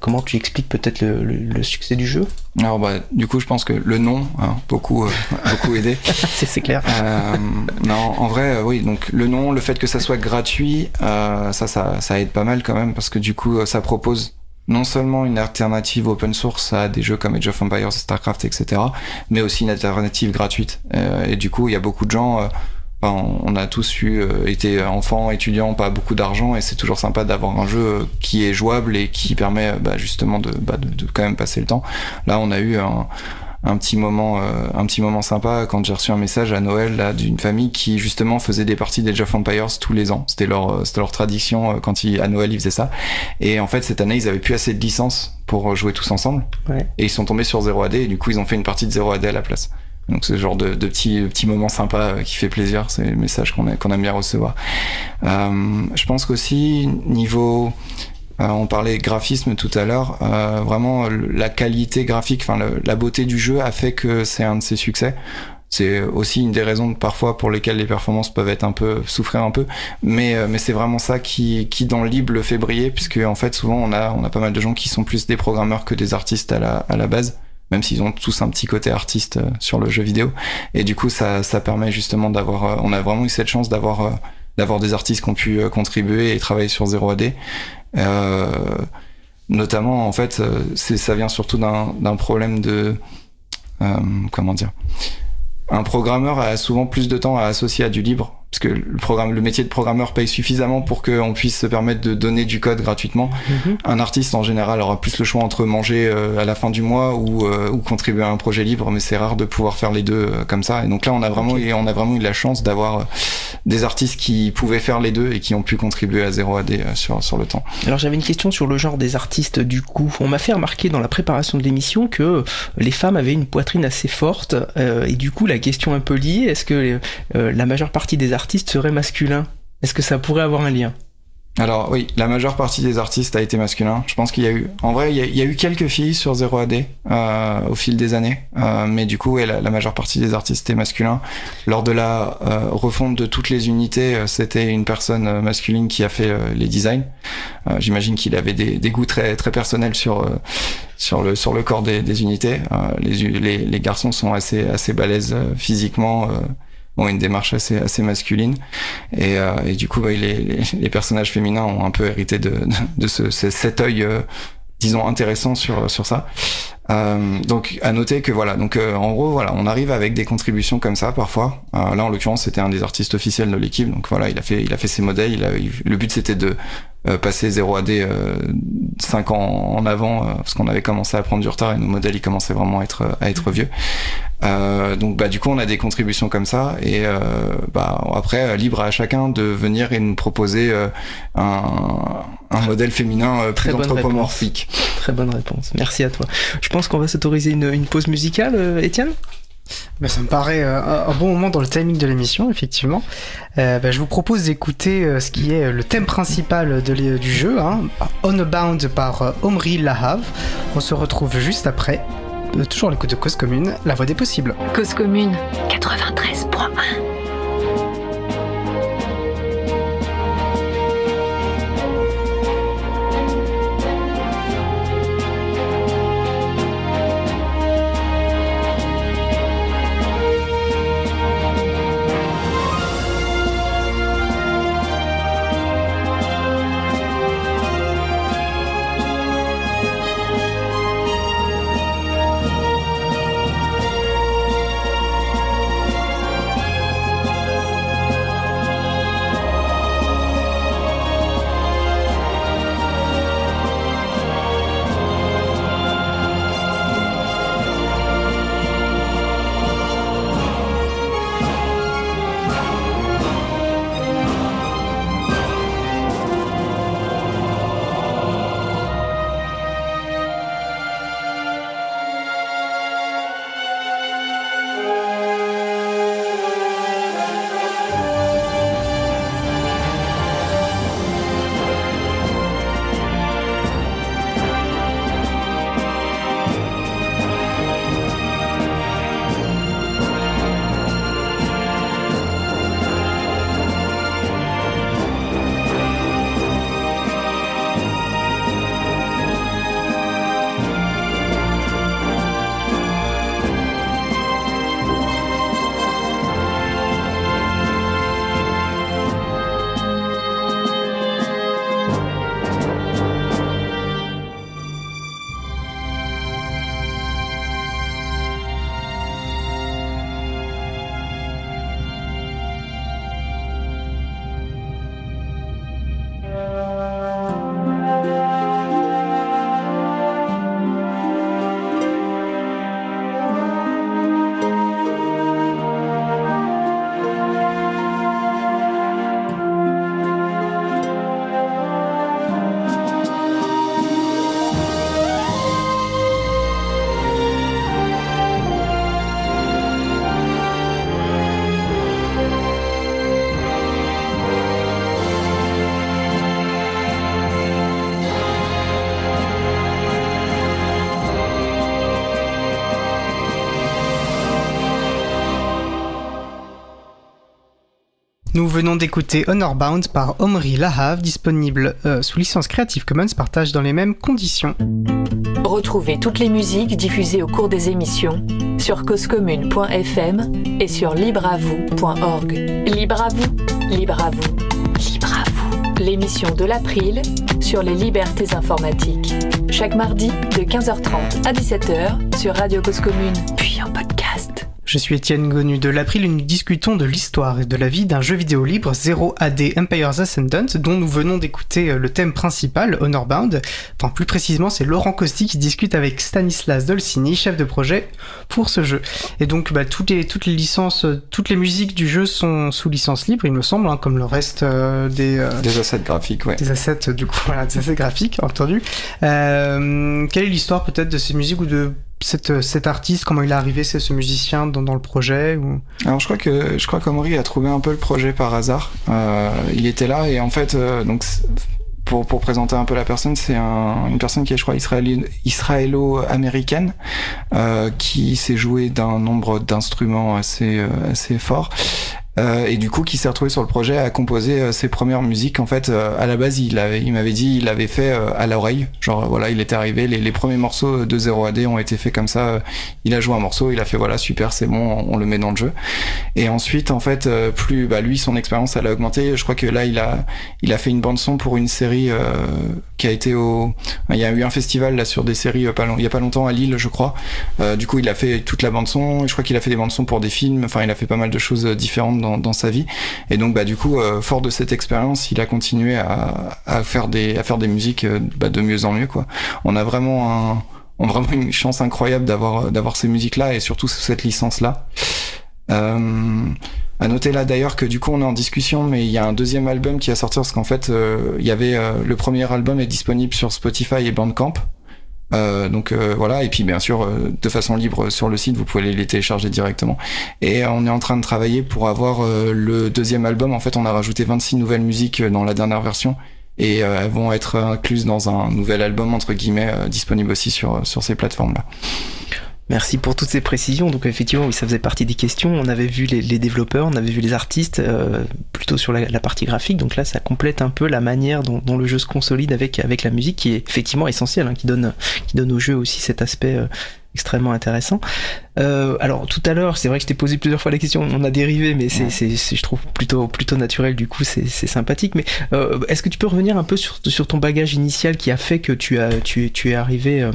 Comment tu expliques peut-être le, succès du jeu? Alors bah du coup je pense que le nom a beaucoup euh, [LAUGHS] beaucoup aidé. [LAUGHS] c'est clair. Euh, non, en vrai, euh, oui. Donc le nom, le fait que ça soit gratuit, euh, ça, ça, ça aide pas mal quand même parce que du coup, ça propose non seulement une alternative open source à des jeux comme Age of Empires, Starcraft, etc., mais aussi une alternative gratuite. et du coup, il y a beaucoup de gens. On a tous eu été enfants, étudiants, pas beaucoup d'argent, et c'est toujours sympa d'avoir un jeu qui est jouable et qui permet bah, justement de, bah, de, de, quand même passer le temps. Là, on a eu un, un petit moment euh, un petit moment sympa quand j'ai reçu un message à Noël d'une famille qui justement faisait des parties d'Age of Empires tous les ans c'était leur euh, c'était leur tradition euh, quand ils, à Noël ils faisaient ça et en fait cette année ils avaient plus assez de licences pour jouer tous ensemble ouais. et ils sont tombés sur 0 AD et du coup ils ont fait une partie de 0 AD à la place donc c'est ce genre de, petits petits moments sympas qui fait plaisir c'est le message qu'on aime bien recevoir euh, je pense qu'aussi niveau euh, on parlait graphisme tout à l'heure. Euh, vraiment, la qualité graphique, enfin la beauté du jeu a fait que c'est un de ses succès. C'est aussi une des raisons parfois pour lesquelles les performances peuvent être un peu souffrir un peu, mais euh, mais c'est vraiment ça qui qui dans le libre le fait briller puisque en fait souvent on a on a pas mal de gens qui sont plus des programmeurs que des artistes à la à la base même s'ils ont tous un petit côté artiste sur le jeu vidéo et du coup ça ça permet justement d'avoir on a vraiment eu cette chance d'avoir d'avoir des artistes qui ont pu contribuer et travailler sur 0 AD euh, notamment, en fait, euh, ça vient surtout d'un problème de euh, comment dire. Un programmeur a souvent plus de temps à associer à du libre parce que le programme, le métier de programmeur paye suffisamment pour qu'on puisse se permettre de donner du code gratuitement. Mhm. Un artiste en général aura plus le choix entre manger euh, à la fin du mois ou, euh, ou contribuer à un projet libre, mais c'est rare de pouvoir faire les deux euh, comme ça. Et donc là, on a vraiment, okay. on a vraiment eu la chance d'avoir des artistes qui pouvaient faire les deux et qui ont pu contribuer à 0 AD sur sur le temps. Alors j'avais une question sur le genre des artistes du coup. On m'a fait remarquer dans la préparation de l'émission que les femmes avaient une poitrine assez forte et du coup la question un peu liée, est-ce que la majeure partie des artiste serait masculin Est-ce que ça pourrait avoir un lien? Alors oui, la majeure partie des artistes a été masculin. Je pense qu'il y a eu, en vrai, il y a, eu quelques filles sur 0 AD euh, au fil des années, euh, mais du coup, ouais, la, majeure partie des artistes étaient masculins. Lors de la euh, refonte de toutes les unités, c'était une personne masculine qui a fait les designs. J'imagine qu'il avait des, goûts très très personnels sur sur le sur le corps des, des unités. Les, les, les garçons sont assez assez balèzes physiquement ont une démarche assez assez masculine. Et, euh, et du coup bah, les, les, les, personnages féminins ont un peu hérité de, de, ce, cet œil euh, disons intéressant sur sur ça. Euh, donc à noter que voilà donc euh, en gros voilà on arrive avec des contributions comme ça parfois. Euh, là en l'occurrence c'était un des artistes officiels de l'équipe. Donc voilà il a fait il a fait ses modèles. Le but c'était de passer 0 AD euh, 5 ans en avant euh, parce qu'on avait commencé à prendre du retard et nos modèles ils commençaient vraiment à être à être vieux euh, donc bah du coup on a des contributions comme ça et euh, bah après libre à chacun de venir et nous proposer euh, un, un modèle féminin euh, plus Très anthropomorphique. Très bonne réponse. Merci à toi. Je pense qu'on va s'autoriser une, une, pause musicale, Étienne? Bah, ça me paraît un bon moment dans le timing de l'émission, effectivement. Bah, je vous propose d'écouter ce qui est le thème principal de du jeu, hein, On Abound par Omri Lahav. On se retrouve juste après, toujours l'écoute de Cause Commune, la voix des possibles. Cause Commune 93.1 Nous venons d'écouter Honorbound par Omri Lahav, disponible euh, sous licence Creative Commons, partage dans les mêmes conditions. Retrouvez toutes les musiques diffusées au cours des émissions sur causecommune.fm et sur libreavoue.org. Libre à vous, libre à vous, libre à vous. L'émission de l'April sur les libertés informatiques. Chaque mardi de 15h30 à 17h sur Radio Cause Commune, puis en podcast. Je suis Étienne Gonu de l'April et nous discutons de l'histoire et de la vie d'un jeu vidéo libre 0 AD Empire's Ascendant dont nous venons d'écouter euh, le thème principal, Honorbound. Enfin, plus précisément, c'est Laurent Costi qui discute avec Stanislas Dolcini, chef de projet pour ce jeu. Et donc, bah, toutes, les, toutes les licences, euh, toutes les musiques du jeu sont sous licence libre, il me semble, hein, comme le reste euh, des... des assets graphiques, ouais. Des assets, du coup, [LAUGHS] voilà, des assets graphiques, entendu. quelle est l'histoire peut-être de ces musiques ou de cet, cet artiste, comment il est arrivé, c'est ce musicien dans, dans le projet ou... Alors je crois que je crois qu'Omri a trouvé un peu le projet par hasard. Euh, il était là et en fait euh, donc pour, pour présenter un peu la personne, c'est un, une personne qui est, je crois, israélo-américaine, euh, qui s'est joué d'un nombre d'instruments assez, euh, assez fort euh, et du coup qui s'est retrouvé sur le projet à composer euh, ses premières musiques. En fait, euh, à la base, il avait, il m'avait dit, il l'avait fait à l'oreille. Genre voilà, il était arrivé, les, les premiers morceaux de 0 AD ont été faits comme ça. Il a joué un morceau, il a fait voilà super, c'est bon, on le met dans le jeu. Et ensuite, en fait, plus bah lui, son expérience, elle a augmenté. Je crois que là, il a, il a fait une bande son pour une série qui a été au, il y a eu un festival là sur des séries il y a pas longtemps à Lille, je crois. du coup, il a fait toute la bande son. Je crois qu'il a fait des bandes son pour des films. Enfin, il a fait pas mal de choses différentes sa vie. Et donc, bah, du coup, euh, fort de cette expérience, il a continué à, à, faire des, à faire des musiques euh, bah, de mieux en mieux. Quoi. On a vraiment un, on a vraiment une chance incroyable d'avoir d'avoir ces musiques là et surtout cette licence là. Euh, à noter là d'ailleurs que du coup on est en discussion, mais il y a un deuxième album qui va sortir parce qu'en fait euh, il y avait le premier album est disponible sur Spotify et Bandcamp. Euh, donc euh, voilà, et puis bien sûr, euh, de façon libre sur le site, vous pouvez les télécharger directement. Et on est en train de travailler pour avoir le deuxième album. En fait, on a rajouté 26 nouvelles musiques dans la dernière version et elles vont être incluses dans un nouvel album entre guillemets disponible aussi sur sur ces plateformes là. Merci pour toutes ces précisions. Donc effectivement, oui, ça faisait partie des questions. On avait vu les, développeurs, on avait vu les artistes, euh, plutôt sur la, partie graphique. Donc là, ça complète un peu la manière dont, le jeu se consolide avec avec la musique, qui est effectivement essentielle, hein, qui donne qui donne au jeu aussi cet aspect. Euh, extrêmement intéressant. Euh, alors tout à l'heure, c'est vrai que je t'ai posé plusieurs fois la question, on a dérivé, mais c'est, je trouve plutôt plutôt naturel. Du coup, c'est, sympathique. Mais est-ce que tu peux revenir un peu sur, sur ton bagage initial qui a fait que tu as tu, tu es arrivé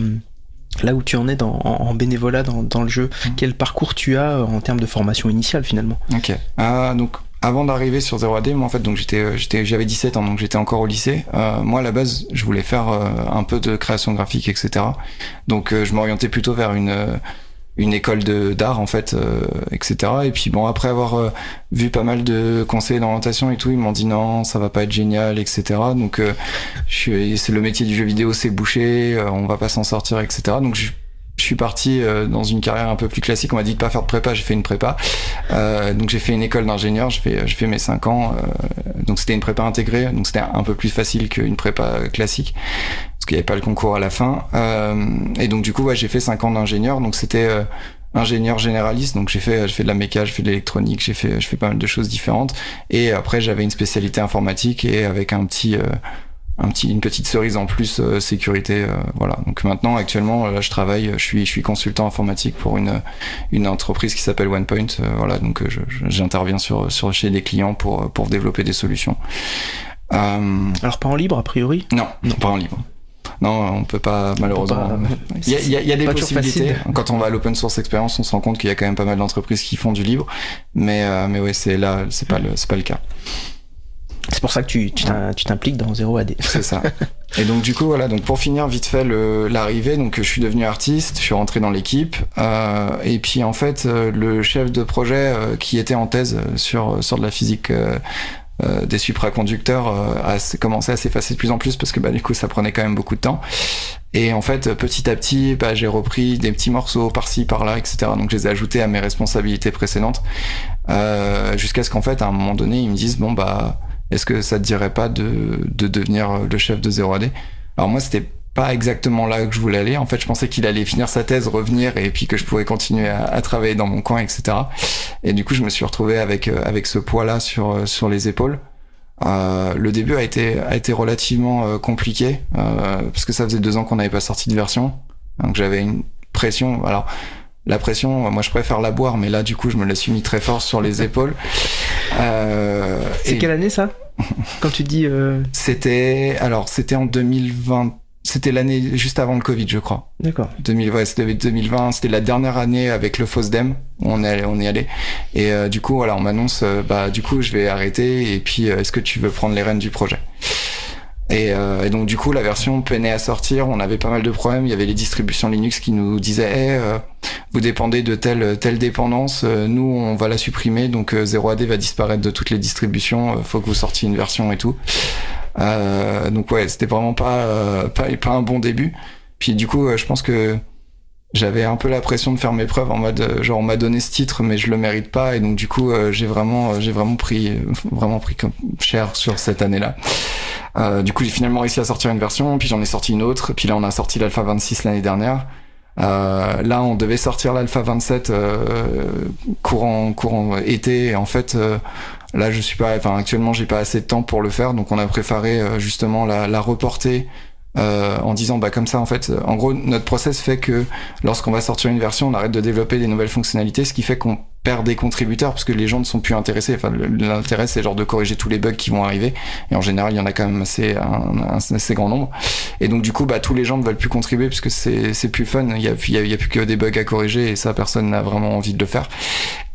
là où tu en es dans, en, bénévolat dans, dans, le jeu, mm. quel parcours tu as euh, en termes de formation initiale finalement? Ok. Ah, donc avant d'arriver sur 0AD, moi en fait, donc j'étais, euh, j'étais, j'avais 17 ans, donc j'étais encore au lycée. Euh, moi à la base, je voulais faire euh, un peu de création graphique, etc. Donc je m'orientais plutôt vers une une école de d'art en fait euh, etc et puis bon après avoir euh, vu pas mal de conseils d'orientation et tout ils m'ont dit non ça va pas être génial etc donc euh, c'est le métier du jeu vidéo c'est bouché on va pas s'en sortir etc donc je, je suis parti dans une carrière un peu plus classique. On m'a dit de pas faire de prépa, j'ai fait une prépa. donc j'ai fait une école d'ingénieur, j'ai fait, j'ai fait mes 5 ans. donc c'était une prépa intégrée, donc c'était un peu plus facile qu'une prépa classique parce qu'il n'y avait pas le concours à la fin. Euh, et donc du coup, ouais, j'ai fait 5 ans d'ingénieur, donc c'était euh, ingénieur généraliste, donc j'ai fait, j'ai fait de la méca, j'ai fait de l'électronique, j'ai fait, je fais pas mal de choses différentes. Et après, j'avais une spécialité informatique et avec un petit, euh, un petit, une petite cerise en plus sécurité, voilà. Donc maintenant, actuellement, là, je travaille, je suis, je suis consultant informatique pour une, une entreprise qui s'appelle OnePoint, voilà. Donc j'interviens sur, sur chez des clients pour, pour développer des solutions. Alors pas en libre a priori? Non, non pas en libre. Non, on peut pas malheureusement. Il y, a, des possibilités. Quand on va à l'open source expérience, on se rend compte qu'il y a quand même pas mal d'entreprises qui font du libre, mais euh, mais ouais, c'est là, c'est pas le pas le cas. C'est pour ça que tu tu t'impliques dans 0AD. C'est ça. Et donc du coup voilà, donc pour finir vite fait l'arrivée, donc je suis devenu artiste, je suis rentré dans l'équipe, euh, et puis en fait euh, le chef de projet qui était en thèse sur sur de la physique euh, des supraconducteurs euh, a à s'effacer de plus en plus parce que bah, du coup ça prenait quand même beaucoup de temps. Et en fait, petit à petit, bah, j'ai repris des petits morceaux par-ci, par-là, etc. Donc je les ai ajoutés à mes responsabilités précédentes. Euh, Jusqu'à ce qu'en fait, à un moment donné, ils me disent, bon, bah, est-ce que ça te dirait pas de, de devenir le chef de 0AD Alors moi, c'était pas exactement là que je voulais aller. En fait, je pensais qu'il allait finir sa thèse, revenir, et puis que je pourrais continuer à, travailler dans mon coin, etc. Et du coup, je me suis retrouvé avec euh, avec ce poids-là sur euh, sur les épaules. Euh, le début a été a été relativement euh, compliqué parce que ça faisait deux ans qu'on n'avait pas sorti de version, donc j'avais une pression. Alors la pression, moi je préfère la boire, mais là du coup je me la suis mis très fort sur les [LAUGHS] épaules. C'est quelle année ça? [LAUGHS] Quand tu dis C'était alors c'était en 2020 c'était l'année juste avant le Covid, je crois. D'accord. 2000, ouais, c'était 2020. C'était la dernière année avec le FOSDEM. On est allé, on y allait. Et euh, du coup, voilà, on m'annonce, euh, bah, du coup, je vais arrêter. Et puis, euh, est-ce que tu veux prendre les rênes du projet? Et, et, donc, du coup, la version peinait à sortir. On avait pas mal de problèmes. Il y avait les distributions Linux qui nous disaient, vous dépendez de telle telle dépendance. nous, on va la supprimer. Donc, 0AD va disparaître de toutes les distributions. faut que vous sortiez une version et tout. Euh, donc ouais, c'était vraiment pas, euh, pas, pas un bon début. Puis du coup, euh, je pense que j'avais un peu la pression de faire mes preuves en mode genre on m'a donné ce titre mais je le mérite pas. Et donc du coup j'ai vraiment j'ai vraiment pris [LAUGHS] vraiment pris cher sur cette année là euh, du coup j'ai finalement réussi à sortir une version puis j'en ai sorti une autre. Puis là on a sorti l'alpha 26 l'année dernière. Euh, là on devait sortir l'alpha 27 courant courant été. Et en fait Là, je suis pas, enfin, actuellement, j'ai pas assez de temps pour le faire, donc on a préféré euh, justement la, reporter euh, en disant bah comme ça en fait en gros notre process fait que lorsqu'on va sortir une version on arrête de développer des nouvelles fonctionnalités ce qui fait qu'on perd des contributeurs parce que les gens ne sont plus intéressés enfin l'intérêt c'est genre de corriger tous les bugs qui vont arriver et en général il y en a quand même assez un, assez grand nombre et donc du coup bah tous les gens ne veulent plus contribuer parce que c'est c'est plus fun il y a, il y a, plus que des bugs à corriger et ça personne n'a vraiment envie de le faire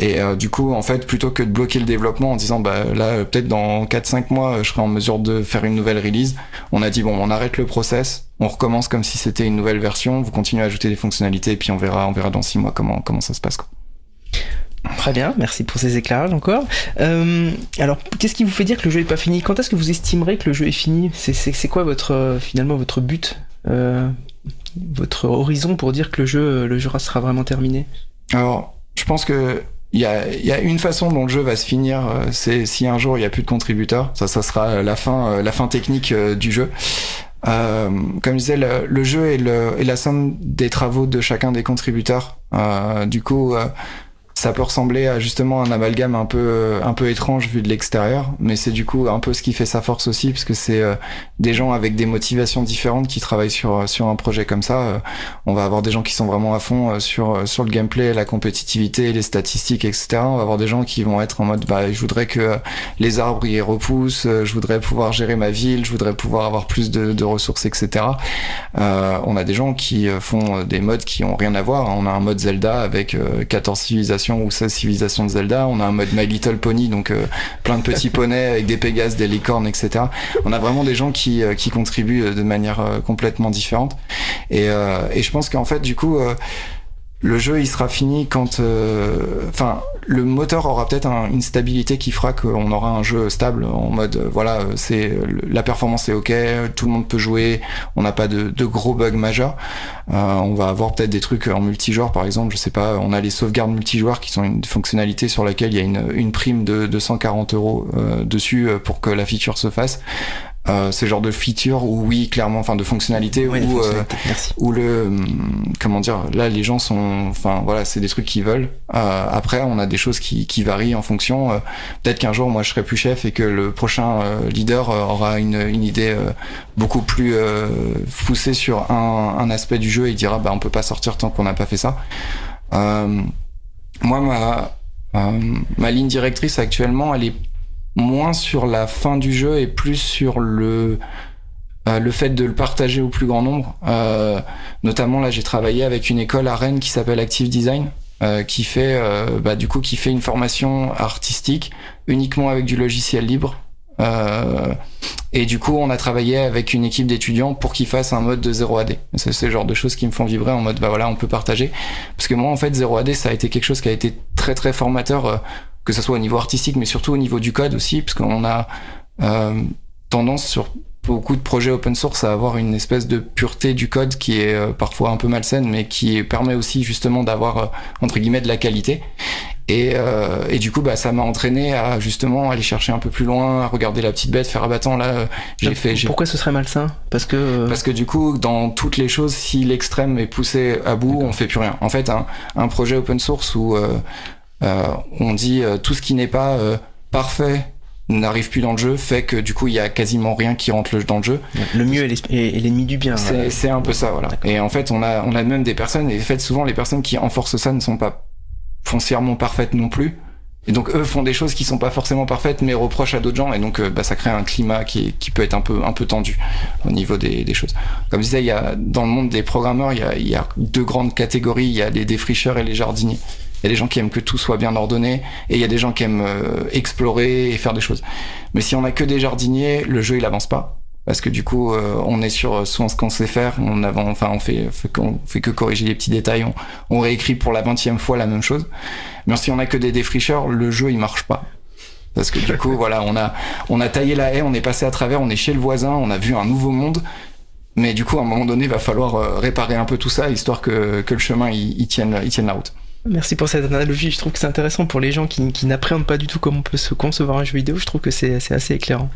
et euh, du coup en fait plutôt que de bloquer le développement en disant bah là peut-être dans 4 5 mois je serai en mesure de faire une nouvelle release on a dit bon on arrête le process on recommence comme si c'était une nouvelle version, vous continuez à ajouter des fonctionnalités et puis on verra, on verra dans six mois comment, comment ça se passe. Quoi. Très bien, merci pour ces éclairages encore. Euh, alors, qu'est-ce qui vous fait dire que le jeu n'est pas fini? Quand est-ce que vous estimerez que le jeu est fini? C'est quoi votre finalement votre but euh, votre horizon pour dire que le jeu, le jeu sera vraiment terminé? Alors, je pense que il y a, une façon dont le jeu va se finir, c'est si un jour il n'y a plus de contributeurs, ça, ça sera la fin, la fin technique du jeu. Euh, comme je disais, le, jeu est, la somme des travaux de chacun des contributeurs. Euh, du coup, euh, ça peut ressembler à justement un amalgame un peu un peu étrange vu de l'extérieur, mais c'est du coup un peu ce qui fait sa force aussi, parce que c'est euh, des gens avec des motivations différentes qui travaillent sur sur un projet comme ça. Euh, on va avoir des gens qui sont vraiment à fond euh, sur sur le gameplay, la compétitivité, les statistiques, etc. On va avoir des gens qui vont être en mode bah je voudrais que les arbres y repoussent, je voudrais pouvoir gérer ma ville, je voudrais pouvoir avoir plus de, de ressources, etc. on a des gens qui font des modes qui ont rien à voir. On a un mode Zelda avec 14 civilisations ou sa civilisation de Zelda. On a un mode My Little Pony, donc euh, plein de petits [LAUGHS] poneys avec des pégases, des licornes, etc. On a vraiment des gens qui, euh, qui contribuent euh, de manière complètement différente. Et, et je pense qu'en fait, du coup, le jeu il sera fini quand euh, enfin le moteur aura peut-être une stabilité qui fera qu'on aura un jeu stable en mode euh, voilà c'est la performance est ok tout le monde peut jouer on n'a pas de, gros bugs majeurs. Euh, on va avoir peut-être des trucs en multijoueur par exemple je sais pas on a les sauvegardes multijoueurs qui sont une fonctionnalité sur laquelle il y a une, une prime de, de 140 euros dessus pour que la feature se fasse euh, ce genre de feature où oui clairement enfin de fonctionnalité où euh, où le comment dire là les gens sont enfin voilà c'est des trucs qu'ils veulent. Euh, après on a des choses qui, qui varient en fonction. Euh, peut-être qu'un jour moi je serai plus chef et que le prochain euh, leader aura une, une idée beaucoup plus poussée sur un, un, aspect du jeu et il dira bah on peut pas sortir tant qu'on n'a pas fait ça. Moi ma ma ligne directrice actuellement elle est moins sur la fin du jeu et plus sur le euh, le fait de le partager au plus grand nombre. Euh, notamment là, j'ai travaillé avec une école à Rennes qui s'appelle Active Design. Euh, qui fait euh, bah, du coup qui fait une formation artistique uniquement avec du logiciel libre euh, et du coup, on a travaillé avec une équipe d'étudiants pour qu'ils fassent un mode de 0 AD. C'est le genre de choses qui me font vibrer en mode, bah voilà, on peut partager. Parce que moi, en fait, 0 AD, ça a été quelque chose qui a été très très formateur que ce soit au niveau artistique, mais surtout au niveau du code aussi, parce qu'on a euh, tendance sur beaucoup de projets open source à avoir une espèce de pureté du code qui est euh, parfois un peu malsaine, mais qui permet aussi justement d'avoir euh, entre guillemets de la qualité. Et, euh, et, du coup, bah, ça m'a entraîné à justement aller chercher un peu plus loin, à regarder la petite bête, faire abattant là. j'ai fait. Pourquoi ce serait malsain? Parce que parce que du coup, dans toutes les choses, si l'extrême est poussé à bout, on fait plus rien. En fait, un, un projet open source où euh, on dit euh, tout ce qui n'est pas euh, parfait n'arrive plus dans le jeu fait que du coup il y a quasiment rien qui rentre dans le jeu. Le mieux est l'ennemi du bien. C'est un peu ça voilà. Et en fait on a on a même des personnes et en fait souvent les personnes qui enforcent ça ne sont pas foncièrement parfaites non plus. Et donc eux font des choses qui sont pas forcément parfaites mais reprochent à d'autres gens et donc bah, ça crée un climat qui, qui peut être un peu un peu tendu au niveau des, des choses. Comme je disais il y a dans le monde des programmeurs il y a, il y a deux grandes catégories il y a les défricheurs et les jardiniers. Il y a des gens qui aiment que tout soit bien ordonné et il y a des gens qui aiment euh, explorer et faire des choses. Mais si on a que des jardiniers, le jeu il avance pas parce que du coup euh, on est sur soit ce qu'on sait faire, on avance, enfin on fait, fait, fait que corriger les petits détails, on, on réécrit pour la vingtième fois la même chose. Mais si on a que des défricheurs, le jeu il marche pas parce que du coup [LAUGHS] voilà on a on a taillé la haie, on est passé à travers, on est chez le voisin, on a vu un nouveau monde. Mais du coup, à un moment donné, il va falloir euh, réparer un peu tout ça, histoire que, que le chemin il, il, tienne, il tienne la route. Merci pour cette analogie. Je trouve que c'est intéressant pour les gens qui, qui n'appréhendent pas du tout comment on peut se concevoir un jeu vidéo. Je trouve que c'est assez éclairant.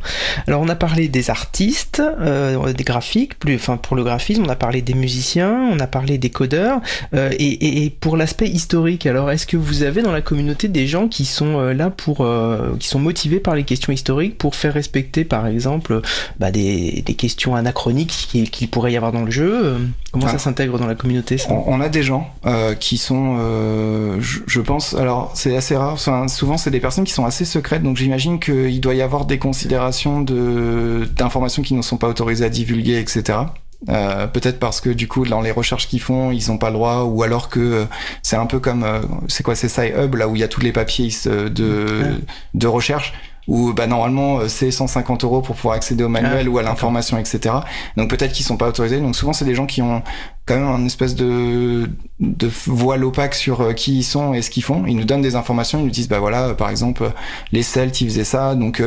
Alors, on a parlé des artistes, euh, des graphiques, plus, enfin pour le graphisme, on a parlé des musiciens, on a parlé des codeurs. Euh, et, et, pour l'aspect historique, alors est-ce que vous avez dans la communauté des gens qui sont euh, là pour, euh, qui sont motivés par les questions historiques pour faire respecter, par exemple, bah, des, des, questions anachroniques qu'il qui pourrait y avoir dans le jeu? Comment ça ah. s'intègre dans la communauté ça? On, on, a des gens qui sont euh, je, pense, alors c'est assez rare, enfin, souvent c'est des personnes qui sont assez secrètes, donc j'imagine qu'il doit y avoir des considérations de d'informations qui ne sont pas autorisées à divulguer, etc. Euh, peut-être parce que du coup dans les recherches qu'ils font ils n'ont pas le droit ou alors que euh, c'est un peu comme euh, c'est quoi c'est SciHub là où il y a tous les papiers de de recherche où bah, normalement euh, c'est 150 euros pour pouvoir accéder au manuel ah, ou à l'information, etc. Donc peut-être qu'ils sont pas autorisés. Donc souvent c'est des gens qui ont quand même un espèce de, de voile opaque sur euh, qui ils sont et ce qu'ils font. Ils nous donnent des informations, ils nous disent bah voilà, euh, par exemple les Celtes ils faisaient ça, donc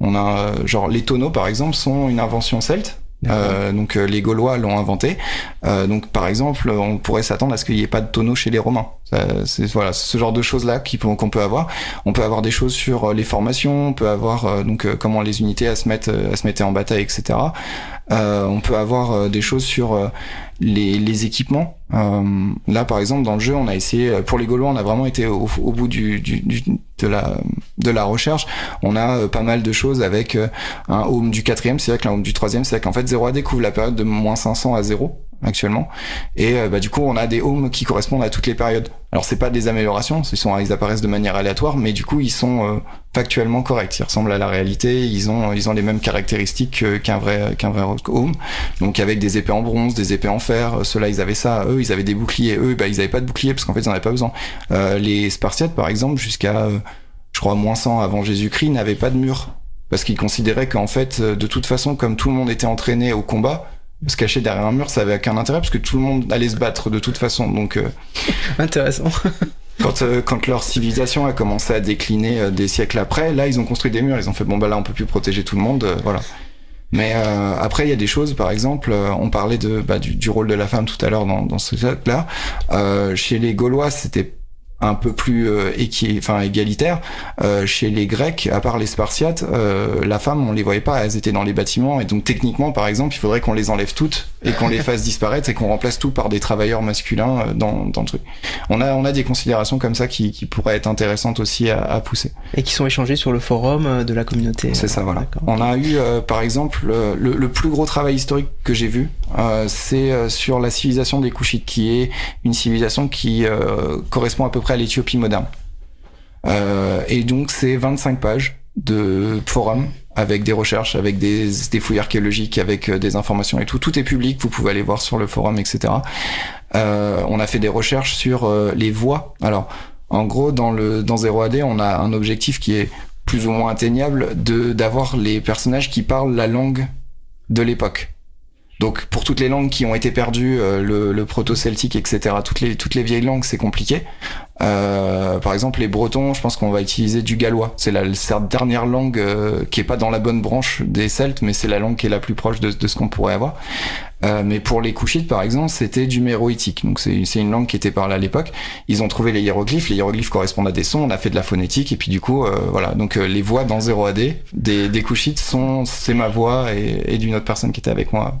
on a genre les tonneaux par exemple sont une invention celte. Euh, donc euh, les Gaulois l'ont inventé. Euh, donc par exemple, on pourrait s'attendre à ce qu'il n'y ait pas de tonneau chez les Romains. C'est voilà, ce genre de choses là qu'on peut avoir. On peut avoir des choses sur euh, les formations, on peut avoir euh, donc euh, comment les unités à se mettre à se mettre en bataille, etc. Euh, on peut avoir des choses sur les, les équipements. Euh, là, par exemple, dans le jeu, on a essayé pour les Gaulois, on a vraiment été au, au bout du, du, du- de la de la recherche. On a pas mal de choses avec un home du quatrième siècle, un home du troisième siècle. En fait, 0 AD couvre la période de moins 500 à 0 actuellement. Et euh, bah, du coup, on a des homes qui correspondent à toutes les périodes. Alors, c'est pas des améliorations, ils, sont, ils apparaissent de manière aléatoire, mais du coup, ils sont euh, factuellement corrects. Ils ressemblent à la réalité, ils ont, ils ont les mêmes caractéristiques que- qu'un vrai, qu'un vrai home. Donc, avec des épées en bronze, des épées en fer, euh, ceux-là, ils avaient ça. Eux, ils avaient des boucliers. Eux, bah, ils avaient pas de boucliers parce qu'en fait, ils en avaient pas besoin. Euh, les Spartiates, par exemple, jusqu'à, euh, je crois, moins 100 avant Jésus-Christ, n'avaient pas de mur. Parce qu'ils considéraient qu'en fait, euh, de toute façon, comme tout le monde était entraîné au combat, se cacher derrière un mur, ça avait aucun intérêt parce que tout le monde allait se battre de toute façon. Donc, euh, [LAUGHS] Intéressant. [LAUGHS] quand, euh, quand leur civilisation a commencé à décliner euh, des siècles après, là, ils ont construit des murs. Ils ont fait, bon, bah là, on peut plus protéger tout le monde. euh, voilà. Mais euh, après, il y a des choses, par exemple, euh, on parlait de, bah, du, du rôle de la femme tout à l'heure dans, dans ce cas-là. Euh, chez les Gaulois, c'était un peu plus euh, équi- enfin, égalitaire. Euh, chez les Grecs, à part les Spartiates, euh, la femme, on les voyait pas, elles étaient dans les bâtiments. Et donc, techniquement, par exemple, il faudrait qu'on les enlève toutes et qu'on les fasse disparaître et qu'on remplace tout par des travailleurs masculins euh, dans, dans le truc. On a, on a des considérations comme ça qui, qui pourraient être intéressantes aussi à, à pousser. Et qui sont échangés sur le forum euh, de la communauté. C'est ça, voilà. On a eu, euh, par exemple, le, le plus gros travail historique que j'ai vu, euh, c'est euh, sur la civilisation des Couchites, qui est une civilisation qui euh, correspond à peu près à l'Éthiopie moderne. Euh, et donc, c'est 25 pages de forum avec des recherches, avec des, des fouilles archéologiques, avec des informations et tout. Tout est public, vous pouvez aller voir sur le forum, etc. On a fait des recherches sur les voix. Alors, en gros, dans le dans 0AD, on a un objectif qui est plus ou moins atteignable de d'avoir les personnages qui parlent la langue de l'époque. Donc pour toutes les langues qui ont été perdues, euh, le, le proto-celtique, etc., toutes les, toutes les vieilles langues, c'est compliqué. Euh, par exemple, les Bretons, je pense qu'on va utiliser du gallois. C'est la, la dernière langue euh, qui est pas dans la bonne branche des Celtes, mais c'est la langue qui est la plus proche de, de ce qu'on pourrait avoir. Euh, mais pour les Couchites, par exemple, c'était du méroïtique. Donc c'est c'est une langue qui était parlée à l'époque. Ils ont trouvé les hiéroglyphes. Les hiéroglyphes correspondent à des sons. On a fait de la phonétique et puis du coup, euh, voilà. Donc euh, les voix dans 0 AD des, des Couchites sont c'est ma voix et, et d'une autre personne qui était avec moi.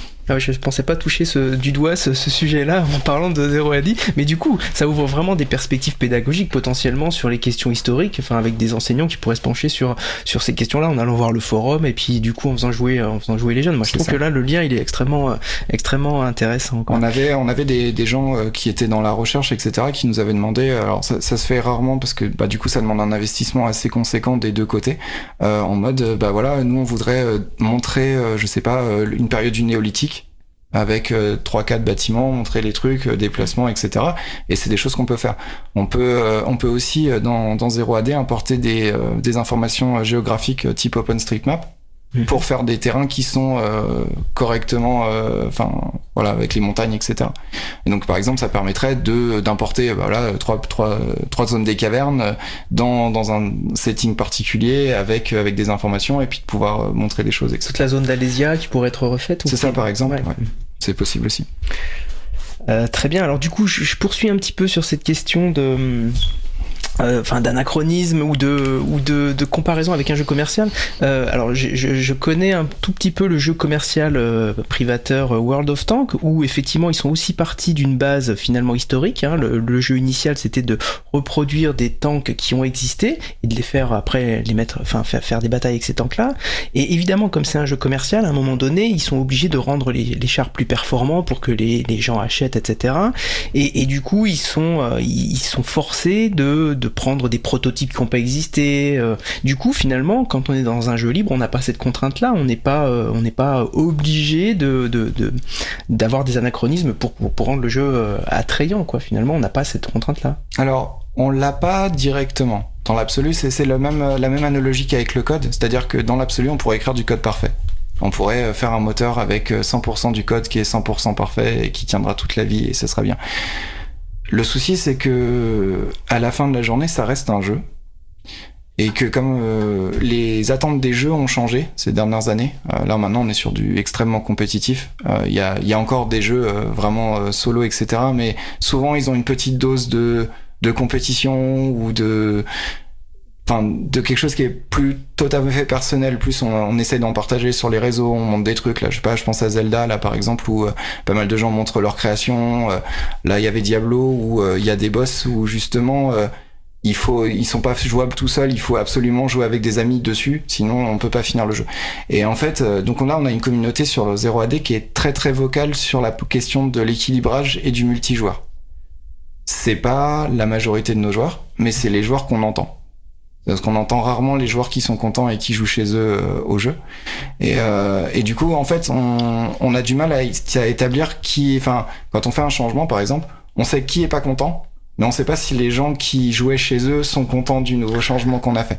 Ah je pensais pas toucher ce, du doigt ce, ce sujet-là en parlant de 0 à 10, mais du coup, ça ouvre vraiment des perspectives pédagogiques potentiellement sur les questions historiques, enfin avec des enseignants qui pourraient se pencher sur, sur ces questions-là en allant voir le forum et puis du coup en faisant jouer, en faisant jouer les jeunes. Moi, je trouve ça. que là, le lien, il est extrêmement, euh, extrêmement intéressant. quoi. On avait, on avait des, des gens euh, qui étaient dans la recherche, etc., qui nous avaient demandé. euh, Alors ça, ça se fait rarement parce que bah, du coup ça demande un investissement assez conséquent des deux côtés. euh, en mode, bah voilà, nous on voudrait montrer, je sais pas, une période du néolithique avec euh, trois quatre bâtiments, montrer les trucs, euh, déplacements, etc. Et c'est des choses qu'on peut faire. On peut, euh, on peut aussi dans dans 0AD importer des euh, des informations géographiques euh, type OpenStreetMap Mhm. pour faire des terrains qui sont euh, correctement, euh, enfin voilà, avec les montagnes, etc. Et donc par exemple, ça permettrait de d'importer euh, voilà trois trois trois zones des cavernes dans dans un setting particulier avec avec des informations et puis de pouvoir montrer des choses, etc. Toute la zone d'Alésia qui pourrait être refaite. C'est ça par exemple. Ouais. ouais. C'est possible aussi. Euh, très bien. Alors du coup, je, je poursuis un petit peu sur cette question de, euh, enfin, d'anachronisme ou de ou de, de comparaison avec un jeu commercial. Euh, alors, je, je, je connais un tout petit peu le jeu commercial euh, privateur euh, World of Tanks, où effectivement ils sont aussi partis d'une base finalement historique. hein. Le, le jeu initial, c'était de reproduire des tanks qui ont existé et de les faire après les mettre, enfin faire, faire des batailles avec ces tanks-là. Et évidemment, comme c'est un jeu commercial, à un moment donné, ils sont obligés de rendre les, les chars plus performants pour que les, les gens achètent, etc. Et, et du coup, ils sont, euh, ils sont forcés de, de prendre des prototypes qui n'ont pas existé. euh. Du coup, finalement, quand on est dans un jeu libre, on n'a pas cette contrainte-là. On n'est pas, euh, on n'est pas obligé de, d'avoir des anachronismes pour, pour, rendre le jeu euh, attrayant, quoi. Finalement, on n'a pas cette contrainte-là. Alors, on l'a pas directement. Dans l'absolu, c'est même, la même analogie qu'avec le code. C'est-à-dire que dans l'absolu, on pourrait écrire du code parfait. On pourrait faire un moteur avec euh, 100% du code qui est 100% parfait et qui tiendra toute la vie et ce sera bien. Le souci, c'est que à la fin de la journée, ça reste un jeu. et que comme euh, les attentes des jeux ont changé ces dernières années, euh, là maintenant on est sur du extrêmement compétitif. Euh, Il y, a, y, a, encore des jeux vraiment solo, etc. Mais souvent ils ont une petite dose de, de compétition ou de De quelque chose qui est plus totalement fait personnel, plus on, on essaie d'en partager sur les réseaux, on montre des trucs, là, je sais pas, je pense à Zelda, là, par exemple, où euh, pas mal de gens montrent leur création, euh, là, il y avait Diablo, où il y a des boss où, justement, il faut, ils sont pas jouables tout seuls, il faut absolument jouer avec des amis dessus, sinon on peut pas finir le jeu. Et en fait, euh, donc là on a une communauté sur le 0AD qui est très très vocale sur la question de l'équilibrage et du multijoueur. C'est pas la majorité de nos joueurs, mais c'est les joueurs qu'on entend. Parce qu'on entend rarement les joueurs qui sont contents et qui jouent chez eux euh, au jeu. Et, euh, et, du coup, en fait, on, on a du mal à, à établir qui, enfin, quand on fait un changement, par exemple, on sait qui est pas content, mais on sait pas si les gens qui jouaient chez eux sont contents du nouveau changement qu'on a fait.